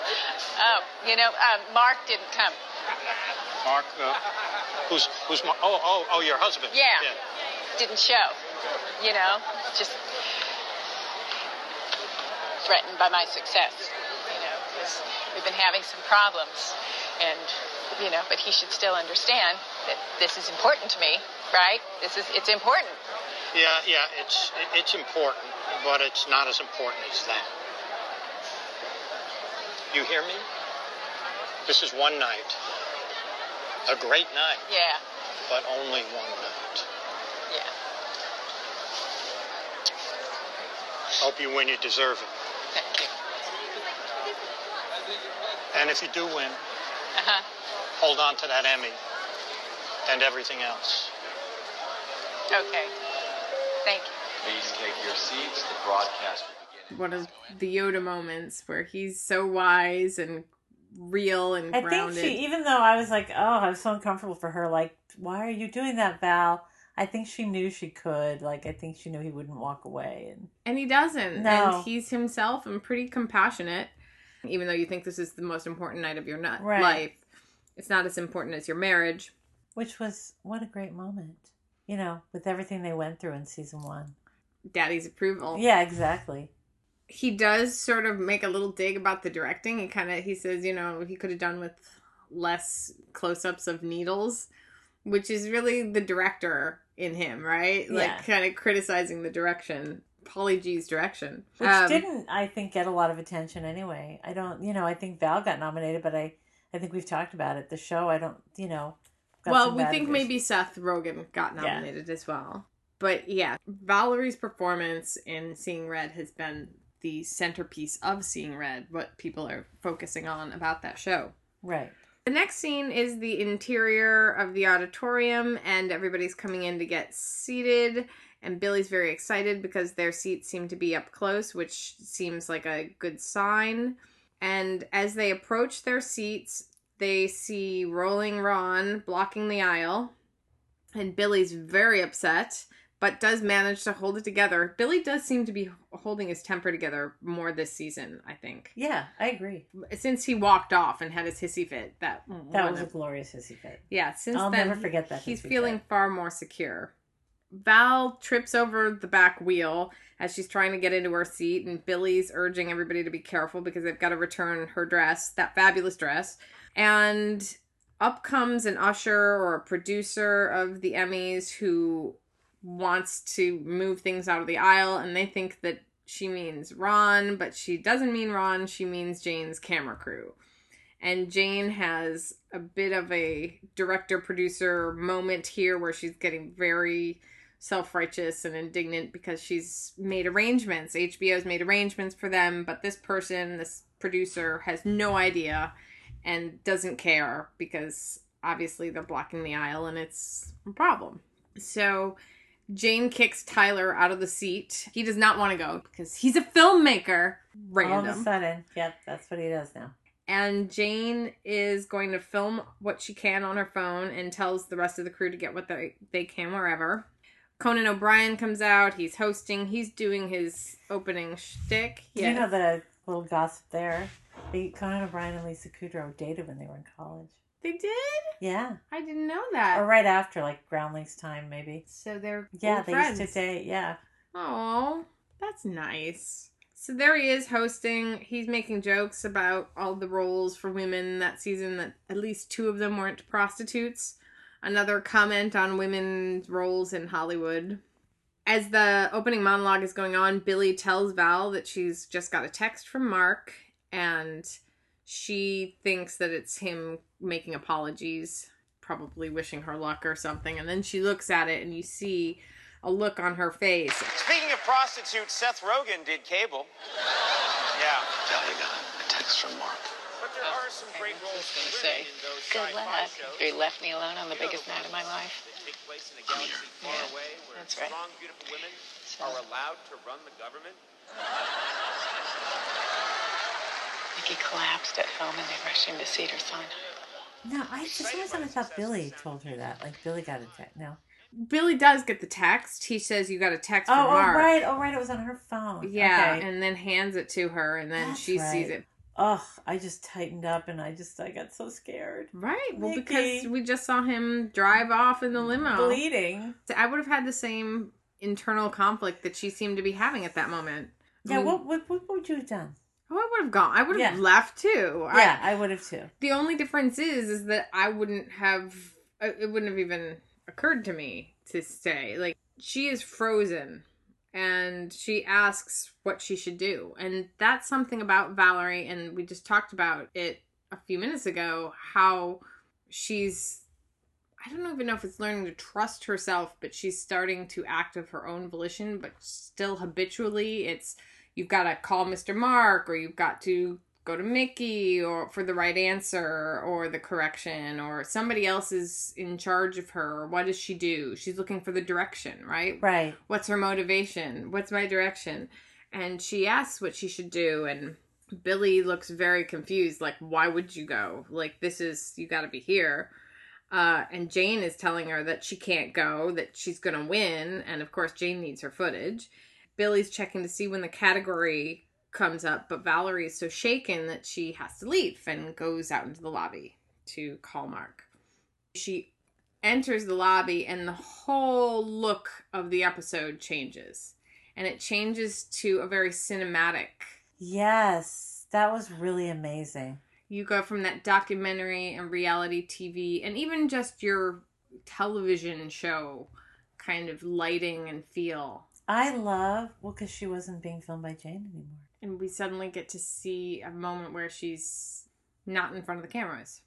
oh, you know, uh, Mark didn't come. Mark, uh, who's who's Mark? Oh, oh, oh, your husband. Yeah. Didn't show. You know, just threatened by my success. You know, 'cause we've been having some problems, and you know, but he should still understand that this is important to me, right? This is it's important. Yeah, yeah. It's it's important, but it's not as important as that. You hear me? This is one night. A great night, Yeah, but only one night. yeah. Hope you win. You deserve it. Thank you. And if you do win, Uh huh. hold on to that Emmy and everything else. Okay. Thank you. Please take your seats. The broadcast will begin. One of the Yoda moments where he's so wise and real and I think she, even though I was like, oh, I was so uncomfortable for her. Like, why are you doing that, Val? I think she knew she could. Like, I think she knew he wouldn't walk away. And And he doesn't. No. And he's himself and pretty compassionate. Even though you think this is the most important night of your ni- Right. life, it's not as important as your marriage. which was what a great moment. You know, with everything they went through in season one. Daddy's approval. Yeah, exactly. He does sort of make a little dig about the directing. He kind of he says, you know, he could have done with less close-ups of needles, which is really the director in him, right? Yeah. Like kind of criticizing the direction, Paulie G's direction. Which Um, didn't, I think, get a lot of attention anyway. I don't, you know, I think Val got nominated, but I, I think we've talked about it. The show, I don't, you know. well, we think maybe Seth Rogen got Yeah. nominated as well. But yeah, Valerie's performance in Seeing Red has been the centerpiece of Seeing Red, what people are focusing on about that show. Right. The next scene is the interior of the auditorium, and everybody's coming in to get seated. And Billy's very excited because their seats seem to be up close, which seems like a good sign. And as they approach their seats, they see Rolling Ron blocking the aisle. And Billy's very upset, but does manage to hold it together. Billy does seem to be holding his temper together more this season, I think Yeah, I agree. since he walked off and had his hissy fit that That was a glorious hissy fit. yeah since I'll then never forget that he's feeling fit. far more secure val trips over the back wheel as she's trying to get into her seat and billy's urging everybody to be careful because they've got to return her dress that fabulous dress and up comes an usher or a producer of the emmys who wants to move things out of the aisle and they think that she means Ron, but she doesn't mean Ron, she means Jane's camera crew. And Jane has a bit of a director producer moment here where she's getting very self righteous and indignant because she's made arrangements. HBO's made arrangements for them, but this person, this producer, has no idea and doesn't care because obviously they're blocking the aisle and it's a problem. So Jane kicks Tyler out of the seat. He does not want to go because he's a filmmaker. Random. All of a sudden, yep, that's what he does now. And Jane is going to film what she can on her phone and tells the rest of the crew to get what they, they can wherever. Conan O'Brien comes out. He's hosting. He's doing his opening shtick. You know the little gossip there. The Conan O'Brien and Lisa Kudrow dated when they were in college. they did? Yeah, I didn't know that. or right after, like Groundlings time, maybe. So they're Yeah, they friends. used to date. Yeah, Oh, that's nice. So there he is hosting. He's making jokes about all the roles for women that season that at least two of them weren't prostitutes. Another comment on women's roles in Hollywood. As the opening monologue is going on, Billy tells Val that she's just got a text from Mark and she thinks that it's him making apologies, probably wishing her luck or something. And then she looks at it and you see a look on her face. Speaking of prostitutes, Seth Rogen did cable. *laughs* Yeah. Val, you got a text from Mark. But there are some great roles for gonna women say, in those Good luck. shows. You left me alone on the biggest night of my life. That take place in a galaxy far Yeah, away where that's right. strong, beautiful women So- are allowed to run the government. *laughs* Mickey collapsed at home and they rushed him to Cedar Sinai. no, I for some reason I thought Billy told her that. Like Billy got a text. No. Billy does get the text. He says you got a text Oh, from oh, Mark. right. Oh, right. It was on her phone. Yeah, Okay. and then hands it to her, and then That's she sees it. Ugh, I just tightened up and I just I got so scared. Right. Well, Mickey. because we just saw him drive off in the limo. Bleeding. So I would have had the same internal conflict that she seemed to be having at that moment. I Yeah, mean, what, what what would you have done? Oh, I would have gone. I would have Yeah. left too. Yeah, I would have too. the only difference is, is that I wouldn't have. It wouldn't have even occurred to me to stay. Like she is frozen, and she asks what she should do, and that's something about Valerie. And we just talked about it a few minutes ago. How she's. I don't even know if it's learning to trust herself, but she's starting to act of her own volition, but still habitually. It's you've got to call Mr. Mark or you've got to go to Mickey or for the right answer or the correction or somebody else is in charge of her. What does she do? She's looking for the direction, right? Right. What's her motivation? What's my direction? And she asks what she should do and Billy looks very confused like why would you go? Like this is you got to be here. Uh, and Jane is telling her that she can't go, that she's going to win. And of course, Jane needs her footage. Billy's checking to see when the category comes up, but Valerie is so shaken that she has to leave and goes out into the lobby to call Mark. She enters the lobby, and the whole look of the episode changes. And it changes to a very cinematic. Yes, that was really amazing. You go from that documentary and reality TV, and even just your television show kind of lighting and feel. I love well because she wasn't being filmed by Jane anymore. And we suddenly get to see a moment where she's not in front of the cameras,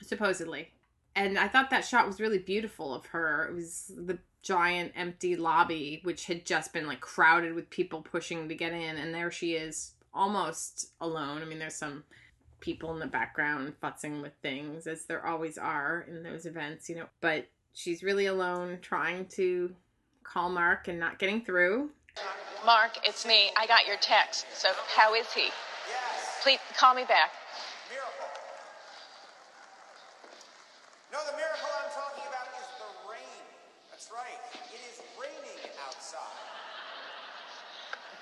supposedly. And I thought that shot was really beautiful of her. It was the giant empty lobby, which had just been like crowded with people pushing to get in, and there she is almost alone. I mean, there's some people in the background futzing with things, as there always are in those events, you know, but she's really alone trying to call Mark and not getting through. Mark, it's me. I got your text. So how is he? Please call me back. No, the miracle I'm talking about is the rain. That's right. It is raining outside.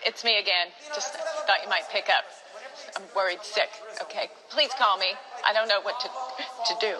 It's me again. Just thought you might pick up. I'm worried sick. Okay, please call me. I don't know what to to do.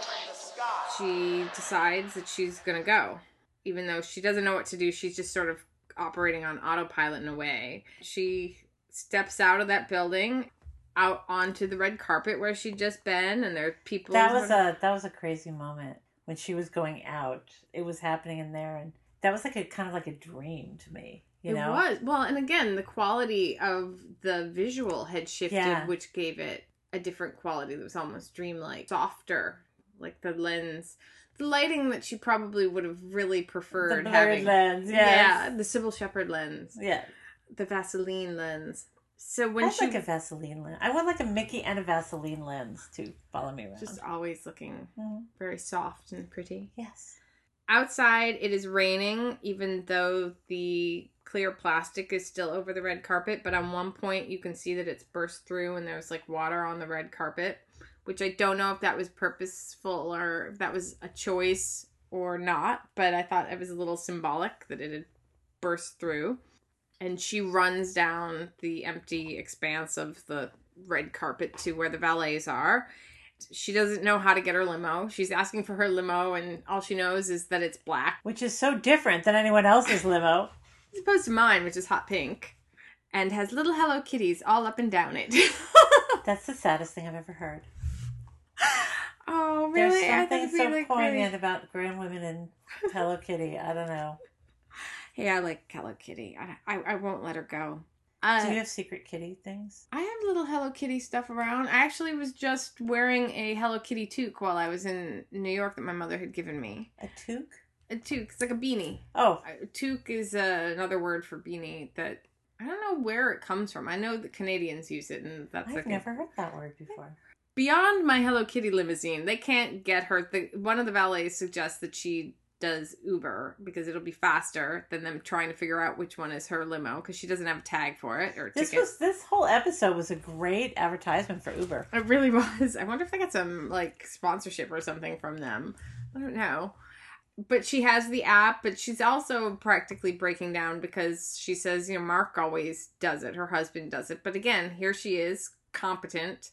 She decides that she's gonna go, even though she doesn't know what to do. She's just sort of operating on autopilot in a way. She steps out of that building, out onto the red carpet where she'd just been, and there are people. That was a that was a crazy moment when she was going out. It was happening in there, and that was like a kind of like a dream to me. You it know, was well, and again, the quality of the visual had shifted, Yeah. which gave it a different quality that was almost dreamlike, softer, like the lens, the lighting that she probably would have really preferred blurred having. lens, Yeah, the Cybill Shepherd lens. Yeah. the Vaseline lens. So when I'd she like a Vaseline lens. I want like a Mickey and a Vaseline lens to follow me around. just always looking Mhm. very soft and pretty. Yes. Outside, it is raining, even though the clear plastic is still over the red carpet. But on one point, you can see that it's burst through and there's like water on the red carpet, which I don't know if that was purposeful or if that was a choice or not. But I thought it was a little symbolic that it had burst through. And she runs down the empty expanse of the red carpet to where the valets are she doesn't know how to get her limo. She's asking for her limo, and all she knows is that it's black, Which is so different than anyone else's limo. *laughs* as opposed to mine, which is hot pink, and has little Hello Kitties all up and down it. *laughs* That's the saddest thing I've ever heard. Oh, really? There's something so like, poignant very- about grown women and Hello Kitty. I don't know. *laughs* Yeah, I like Hello Kitty. I, I, I won't let her go. Uh, Do you have secret kitty things? I have little Hello Kitty stuff around. I actually was just wearing a Hello Kitty toque while I was in New York that my mother had given me. A toque? A toque. It's like a beanie. Oh, A toque is uh, another word for beanie that I don't know where it comes from. I know the Canadians use it, and that's I've like never heard that word before. Beyond my Hello Kitty limousine. They can't get her. The, one of the valets suggests that she does Uber because it'll be faster than them trying to figure out which one is her limo because she doesn't have a tag for it or This ticket. was this whole episode was a great advertisement for Uber. It really *laughs* was. I wonder if they got some like sponsorship or something from them. I don't know. But she has the app, but she's also practically breaking down because she says, you know, Mark always does it. Her husband does it. But again, here she is, competent,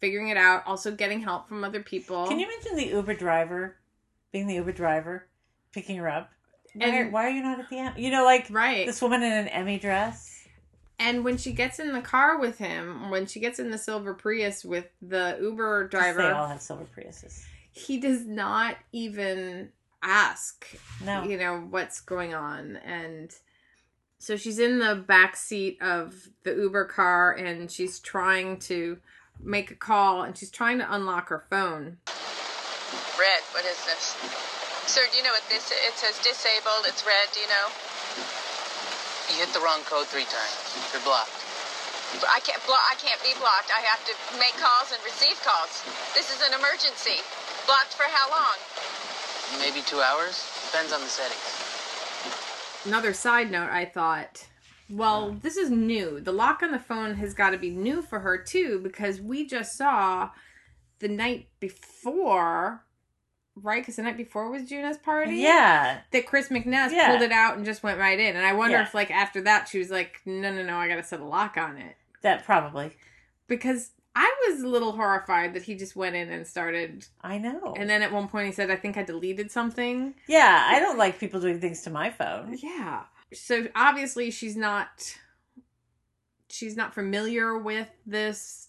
figuring it out, also getting help from other people. Can you imagine the Uber driver being the Uber driver, picking her up? Why, And- why are you not at the Emmy? You know, like right. this woman in an Emmy dress. And when she gets in the car with him, when she gets in the silver Prius with the Uber driver, They all have silver Priuses. he does not even ask No. you know what's going on and so she's in the back seat of the uber car and she's trying to make a call and she's trying to unlock her phone Red, what is this? Sir, do you know what this It says disabled. It's red, do you know? You hit the wrong code three times. You're blocked. I can't blo- I can't be blocked. I have to make calls and receive calls. This is an emergency. Blocked for how long? Maybe two hours. Depends on the settings. another side note i thought well this is new the lock on the phone has got to be new for her too because we just saw the night before right? Because the night before was Juna's party. Yeah. That Chris McNess Yeah. pulled it out and just went right in. And I wonder Yeah. if, like, after that, she was like, no, no, no, I got to set a lock on it. That probably. Because I was a little horrified that he just went in and started. I know. And then at one point he said, I think I deleted something. Yeah, I don't like people doing things to my phone. Yeah. So obviously she's not she's not familiar with this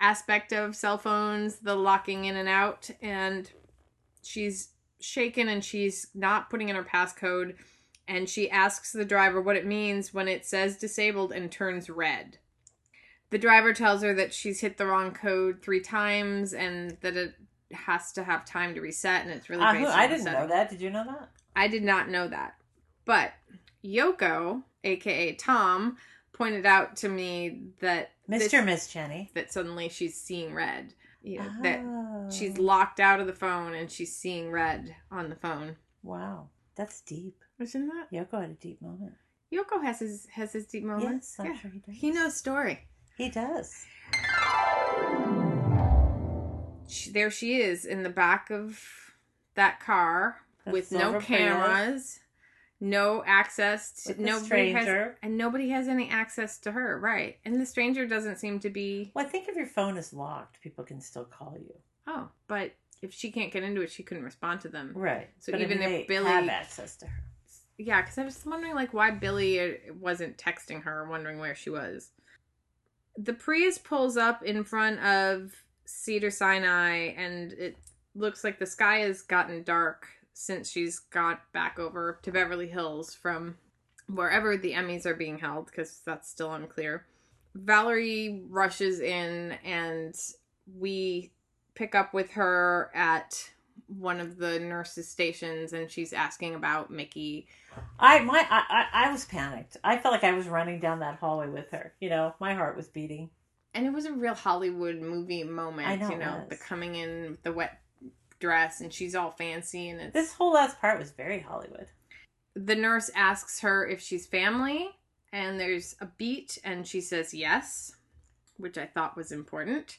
aspect of cell phones, the locking in and out, and she's shaken and she's not putting in her passcode and she asks the driver what it means when it says disabled and turns red. The driver tells her that she's hit the wrong code 3 times and that it has to have time to reset and it's really Uh, I didn't know that. Did you know that? I did not know that. But Yoko, aka Tom, pointed out to me that Mr. and Miss Jenny. that suddenly she's seeing red. You know, Oh. That she's locked out of the phone and she's seeing red on the phone. Wow, that's deep. Isn't that? Yoko had a deep moment. Yoko has his has his deep moments. Yes, Yeah. sure he does. He knows story. He does. She, there she is in the back of that car The with no cameras, no access to the nobody has and nobody has any access to her, right? And the stranger doesn't seem to be Well, I think if your phone is locked, people can still call you. oh, but if she can't get into it, she couldn't respond to them. Right. So But I even mean, if they Billy have access to her. Yeah, because I was wondering like why Billy uh, wasn't texting her, wondering where she was. The Prius pulls up in front of Cedar Sinai, and it looks like the sky has gotten dark since she's got back over to Beverly Hills from wherever the Emmys are being held, because that's still unclear. Valerie rushes in, and we pick up with her at one of the nurses' stations, and she's asking about Mickey. I my I, I was panicked. I felt like I was running down that hallway with her. You know, my heart was beating. And it was a real Hollywood movie moment, know you know, the coming in the wet dress and she's all fancy and it's This whole last part was very Hollywood. the nurse asks her if she's family and there's a beat and she says yes, which I thought was important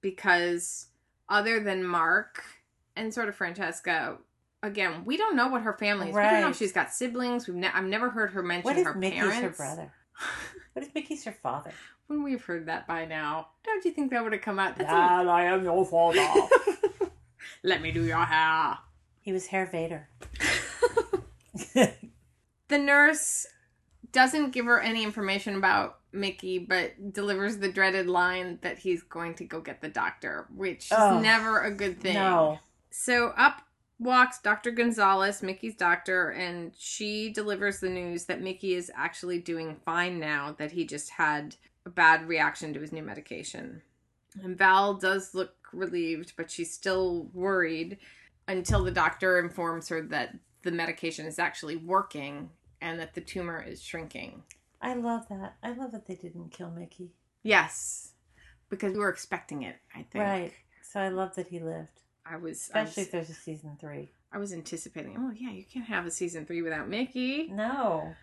because other than Mark and sort of Francesca, again, we don't know what her family is. We don't know if she's got siblings. We've ne- I've never heard her mention What if her Mickey's parents. her brother? *laughs* What if Mickey's her father? When we've heard that by now, don't you think that would have come out? That's a- Dad, I am your father. *laughs* *laughs* Let me do your hair. he was Hair Vader. *laughs* *laughs* The nurse doesn't give her any information about Mickey, but delivers the dreaded line that he's going to go get the doctor, which is never a good thing. No. So up walks Dr. Gonzalez, Mickey's doctor, and she delivers the news that Mickey is actually doing fine now, that he just had a bad reaction to his new medication. And Val does look relieved, but she's still worried until the doctor informs her that the medication is actually working and that the tumor is shrinking. I love that. I love that they didn't kill Mickey. Yes, because we were expecting it, I think. Right. So I love that he lived. I was, I Especially was, if there's a season three. I was anticipating, oh, yeah, you can't have a season three without Mickey. No.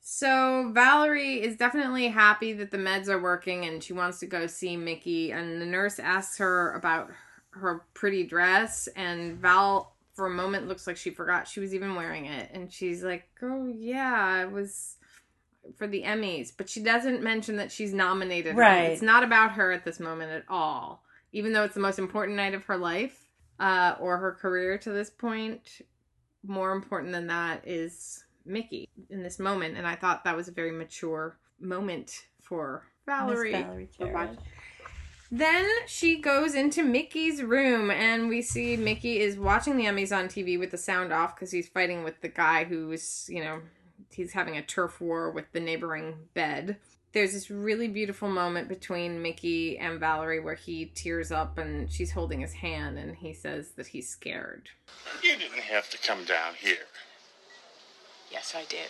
So Valerie is definitely happy that the meds are working and she wants to go see Mickey and the nurse asks her about her pretty dress and Val for a moment looks like she forgot she was even wearing it and she's like, "Oh yeah, it was for the Emmys." But she doesn't mention that she's nominated. her. Right. It's not about her at this moment at all. Even though it's the most important night of her life uh or her career to this point, more important than that is Mickey in this moment, and I thought that was a very mature moment for Valerie. Valerie to watch. Jarrett. Then she goes into Mickey's room, and we see Mickey is watching the Emmys on TV with the sound off because he's fighting with the guy who's, you know, he's having a turf war with the neighboring bed. There's this really beautiful moment between Mickey and Valerie where he tears up and she's holding his hand, and he says that he's scared. You didn't have to come down here. Yes, I did.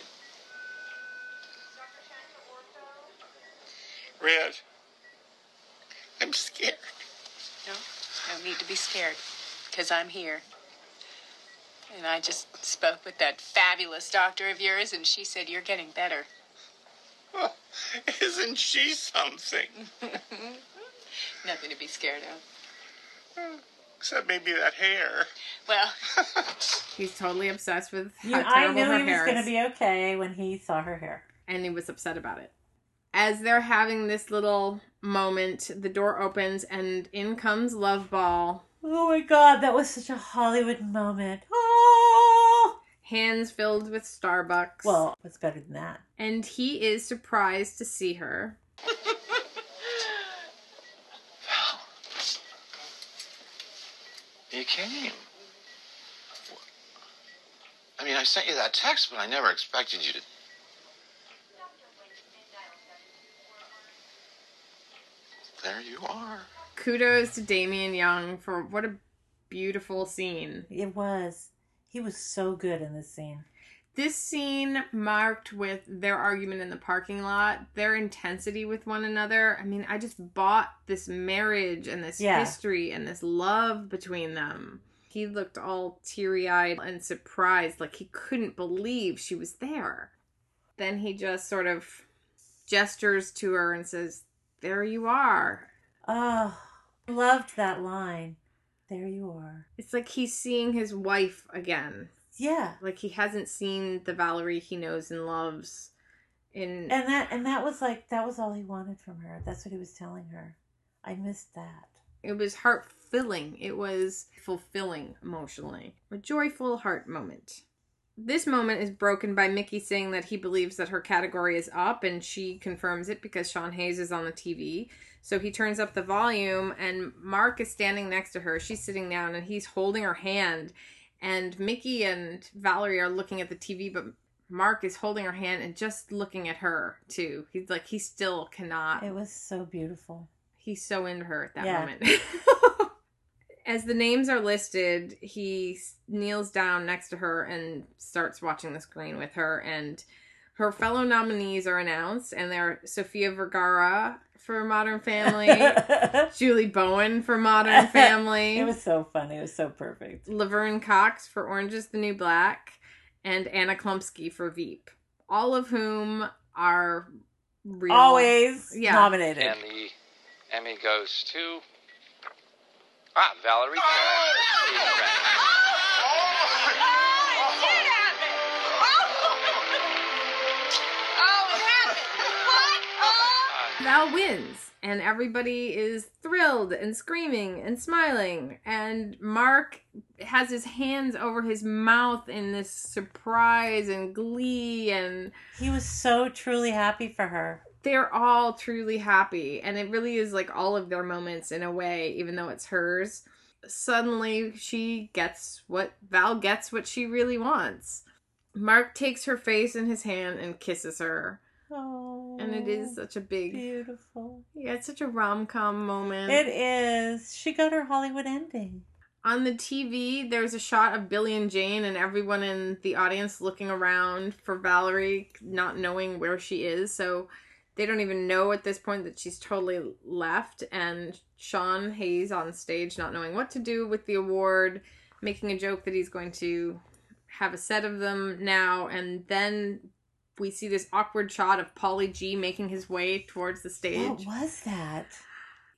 Red, I'm scared. No, no need to be scared, because I'm here. And I just spoke with that fabulous doctor of yours, and she said you're getting better. Well, isn't she something? *laughs* Nothing to be scared of. Oh. Except maybe that hair. Well, *laughs* He's totally obsessed with You, how I terrible knew her he was hair going is. to be okay when he saw her hair. and he was upset about it. As they're having this little moment, the door opens and in comes Love Ball. Oh my god, that was such a Hollywood moment. Oh! Hands filled with Starbucks. Well, what's better than that? and he is surprised to see her. *laughs* You came. I mean, I sent you that text, but I never expected you to. There you are. Kudos to Damian Young for what a beautiful scene. It was. He was so good in this scene. This scene marked with their argument in the parking lot, their intensity with one another. I mean, I just bought this marriage and this Yeah. history and this love between them. He looked all teary eyed and surprised, like he couldn't believe she was there. Then he just sort of gestures to her and says, There you are. Oh, loved that line. There you are. It's like he's seeing his wife again. Yeah. Like he hasn't seen the Valerie he knows and loves in And that and that was like that was all he wanted from her. That's what he was telling her. I missed that. it was heart filling. It was fulfilling emotionally. A joyful heart moment. This moment is broken by Mickey saying that he believes that her category is up and she confirms it because Sean Hayes is on the TV. So he turns up the volume and Mark is standing next to her. She's sitting down and he's holding her hand. And Mickey and Valerie are looking at the TV, but Mark is holding her hand and just looking at her too. He's like, he still cannot It was so beautiful. he's so into her at that Yeah. moment. *laughs* As the names are listed, he kneels down next to her and starts watching the screen with her. And her fellow nominees are announced, and they're Sofia Vergara for Modern Family, *laughs* Julie Bowen for Modern *laughs* Family, It was so funny. It was so perfect. Laverne Cox for Orange is the New Black, and Anna Chlumsky for Veep. All of whom are real. Always Yeah. nominated. And the Emmy goes to ah Valerie. Val wins, and everybody is thrilled and screaming and smiling. And Mark has his hands over his mouth in this surprise and glee, and He was so truly happy for her. they're all truly happy. And it really is like all of their moments in a way, even though it's hers. Suddenly, she gets what Val gets what she really wants. Mark takes her face in his hand and kisses her. Oh, And it is oh, such a big beautiful. Yeah, it's such a rom com moment. It is. She got her Hollywood ending. On the TV, there's a shot of Billy and Jane and everyone in the audience looking around for Valerie, not knowing where she is. So they don't even know at this point that she's totally left. And Sean Hayes on stage, not knowing what to do with the award, making a joke that he's going to have a set of them now. And then we see this awkward shot of Paulie G making his way towards the stage. What was that?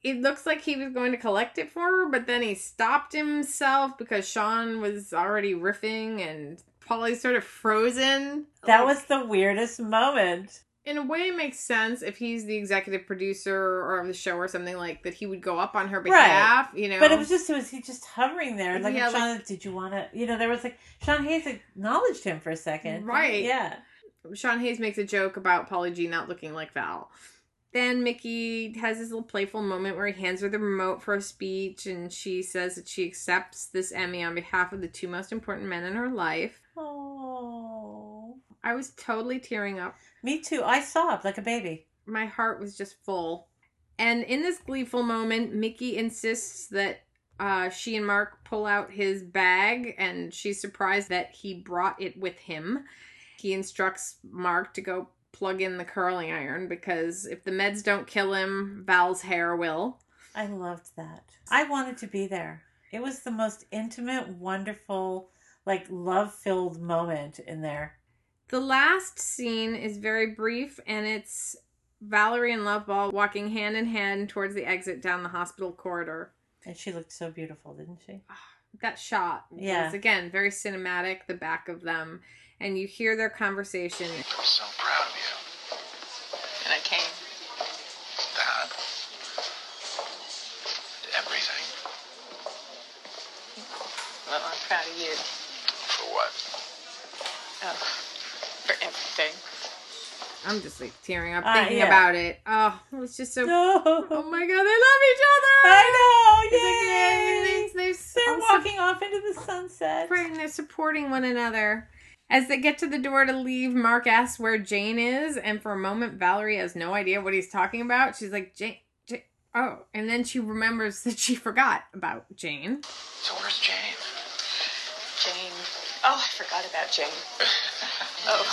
it looks like he was going to collect it for her, but then he stopped himself because Sean was already riffing and Paulie's sort of frozen. That Like, was the weirdest moment. in a way it makes sense if he's the executive producer or of the show or something like that he would go up on her behalf, you know. But it was just, it was he just hovering there. Like, Yeah, Sean, did you want to, you know, there was like, Sean Hayes acknowledged him for a second. Right. Yeah. Sean Hayes makes a joke about Paulie G not looking like Val. Then Mickey has this little playful moment where he hands her the remote for a speech, and she says that she accepts this Emmy on behalf of the two most important men in her life. Oh. I was totally tearing up. Me too. I sobbed like a baby. My heart was just full. And in this gleeful moment, Mickey insists that uh, she and Mark pull out his bag, and she's surprised that he brought it with him. He instructs Mark to go plug in the curling iron because if the meds don't kill him, Val's hair will. I loved that. I wanted to be there. It was the most intimate, wonderful, like love filled moment in there. The last scene is very brief, and it's Valerie and Loveball walking hand in hand towards the exit down the hospital corridor. And she looked so beautiful, didn't she? Ah, that shot Yeah. was again very cinematic the back of them and you hear their conversation I'm so proud of you. And I came. That. Everything. Well, I'm proud of you. For what? Oh, for everything. i'm just like tearing up Uh, thinking yeah. about it oh it was just so No. oh my god they love each other I know. It's like, Yay! they're They're also- walking off into the sunset. Right, and they're supporting one another. As they get to the door to leave, Mark asks where Jane is, and for a moment, Valerie has no idea what he's talking about. She's like, Jane, Jane oh, and then she remembers *laughs* that she forgot about Jane. So where's Jane? Jane. Oh, I forgot about Jane. *laughs* Oh.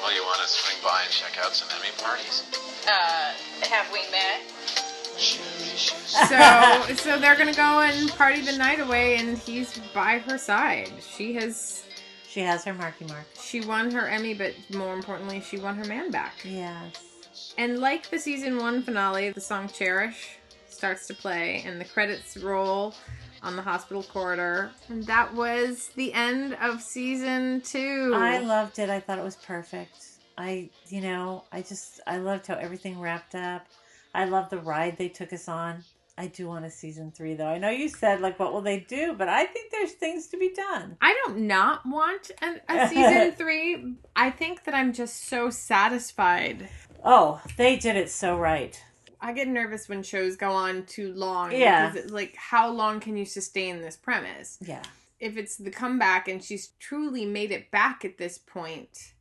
Well, you want to swing by and check out some Emmy parties? Uh, have we met? So, so they're gonna go and party the night away, and he's by her side. She has, She has her marky mark. she won her Emmy, but more importantly, she won her man back. Yes. And like the season one finale, the song Cherish starts to play and the credits roll on the hospital corridor. And that was the end of season two. I loved it. I thought it was perfect. I, you know, I just, I loved how everything wrapped up. I love the ride they took us on. I do want a season three, though. I know you said, like, what will they do? But I think there's things to be done. I don't not want a, a *laughs* season three. I think that I'm just so satisfied. Oh, they did it so right. I get nervous when shows go on too long. Yeah. Because it's like, how long can you sustain this premise? Yeah. if it's the comeback and she's truly made it back at this point,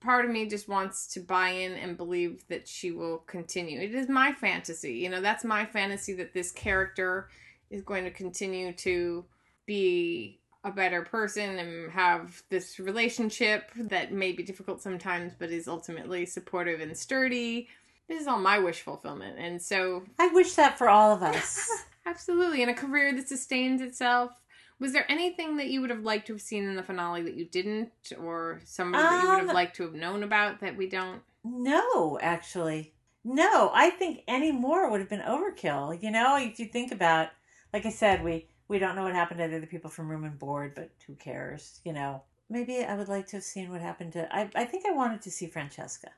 part of me just wants to buy in and believe that she will continue. It is my fantasy. You know, that's my fantasy that this character is going to continue to be a better person and have this relationship that may be difficult sometimes but is ultimately supportive and sturdy. This is all my wish fulfillment. And so I wish that for all of us. *laughs* Absolutely. And a career that sustains itself. Was there anything that you would have liked to have seen in the finale that you didn't, or somebody that you would have Um, liked to have known about that we don't? No, actually. No, I think any more would have been overkill. You know, if you think about, like I said, we we don't know what happened to the other people from Room and Board, but who cares? You know, maybe I would like to have seen what happened to. I I think I wanted to see Francesca.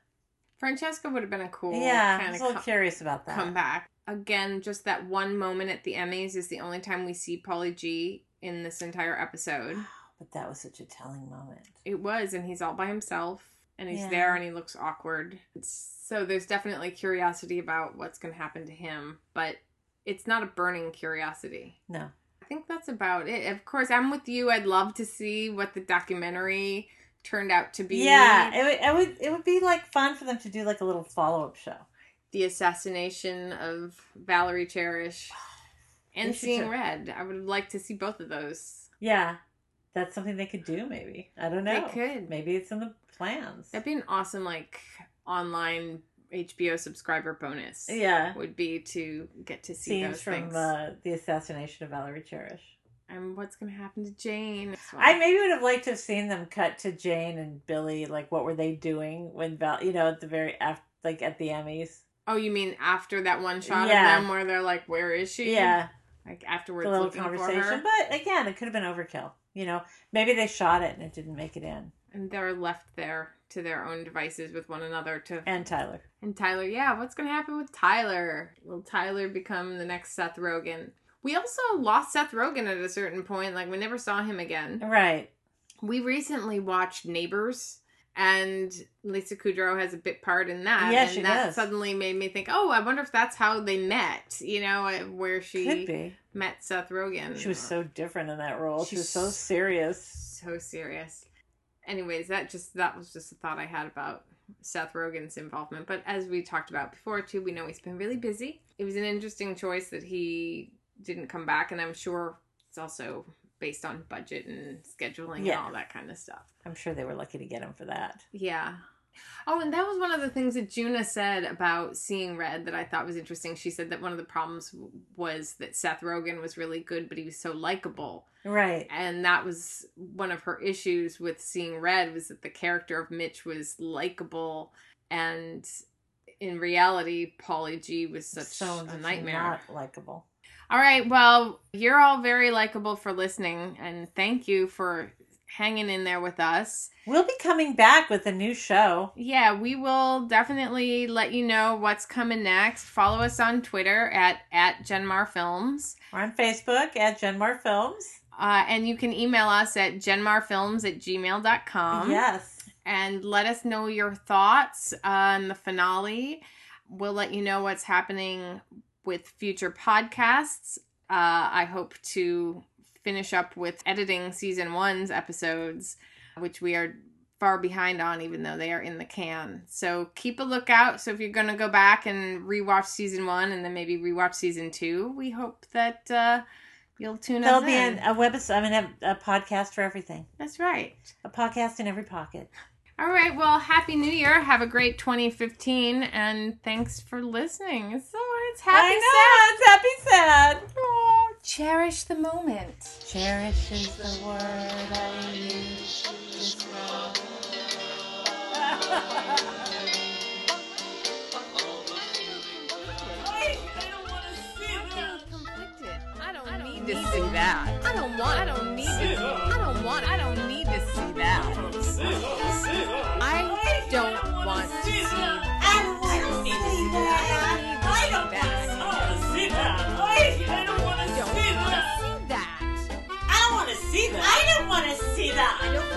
Francesca would have been a cool yeah, I kind was of a little curious about that. Come back Again, just that one moment at the Emmys is the only time we see Paulie G in this entire episode. *gasps* But that was such a telling moment. It was, and he's all by himself, and he's Yeah. there, and he looks awkward. So there's definitely curiosity about what's going to happen to him, but it's not a burning curiosity. No. I think that's about it. Of course, I'm with you. I'd love to see what the documentary turned out to be. Yeah, it would, it would it would be like fun for them to do like a little follow up show. the assassination of Valerie Cherish oh, and should Seeing Red. I would like to see both of those. Yeah, that's something they could do. Maybe I don't know. They could. Maybe it's in the plans. That'd be an awesome like online HBO subscriber bonus. Yeah. would be to get to see Scenes those from things. uh, the assassination of Valerie Cherish. and what's gonna happen to Jane? I maybe would have liked to have seen them cut to Jane and Billy. Like, what were they doing when Val? You know, at the very af- like at the Emmys. Oh, you mean after that one shot Yeah. of them where they're like, "Where is she?" Yeah. Like afterwards, the little conversation. But again, it could have been overkill. You know, maybe they shot it and it didn't make it in. and they're left there to their own devices with one another to And Tyler. and Tyler. Yeah, what's gonna happen with Tyler? Will Tyler become the next Seth Rogen? We also lost Seth Rogen at a certain point. Like we never saw him again. Right. We recently watched Neighbors, and Lisa Kudrow has a bit part in that. Yeah, and she that does. suddenly made me think, oh, I wonder if that's how they met. You know, uh, where she met Seth Rogen. She was so different in that role. She was so serious. so serious. Anyways, that just that was just a thought I had about Seth Rogen's involvement. But as we talked about before too, we know he's been really busy. It was an interesting choice that he didn't come back, and I'm sure it's also based on budget and scheduling Yeah. and all that kind of stuff. I'm sure they were lucky to get him for that. Yeah. Oh, and that was one of the things that Juna said about seeing Red that I thought was interesting. She said that one of the problems was that Seth Rogen was really good, but he was so likable. Right. And that was one of her issues with seeing Red was that the character of Mitch was likable and in reality, Paulie G was such So a nightmare. Not likable. All right. Well, you're all very likable for listening, and thank you for hanging in there with us. We'll be coming back with a new show. Yeah, we will definitely let you know what's coming next. Follow us on Twitter at at Genmar Films. We're on Facebook at Genmar Films. Uh, and you can email us at genmarfilms at gmail.com. yes. And let us know your thoughts on the finale. We'll let you know what's happening with future podcasts. Uh, I hope to finish up with editing season one's episodes, which we are far behind on, even though they are in the can. So keep a lookout. So if you're going to go back and rewatch season one and then maybe rewatch season two, we hope that uh, you'll tune up. There'll be in. an, a web, I mean, a, a podcast for everything. That's right. A podcast in every pocket. All right. Well, happy New Year. Have a great 2015, and thanks for listening. It's so it's happy I know, it's happy sad. Oh, cherish the moment. Cherish is the word I use to describe. *laughs* I don't need to see that. I don't want. I don't need Lisa.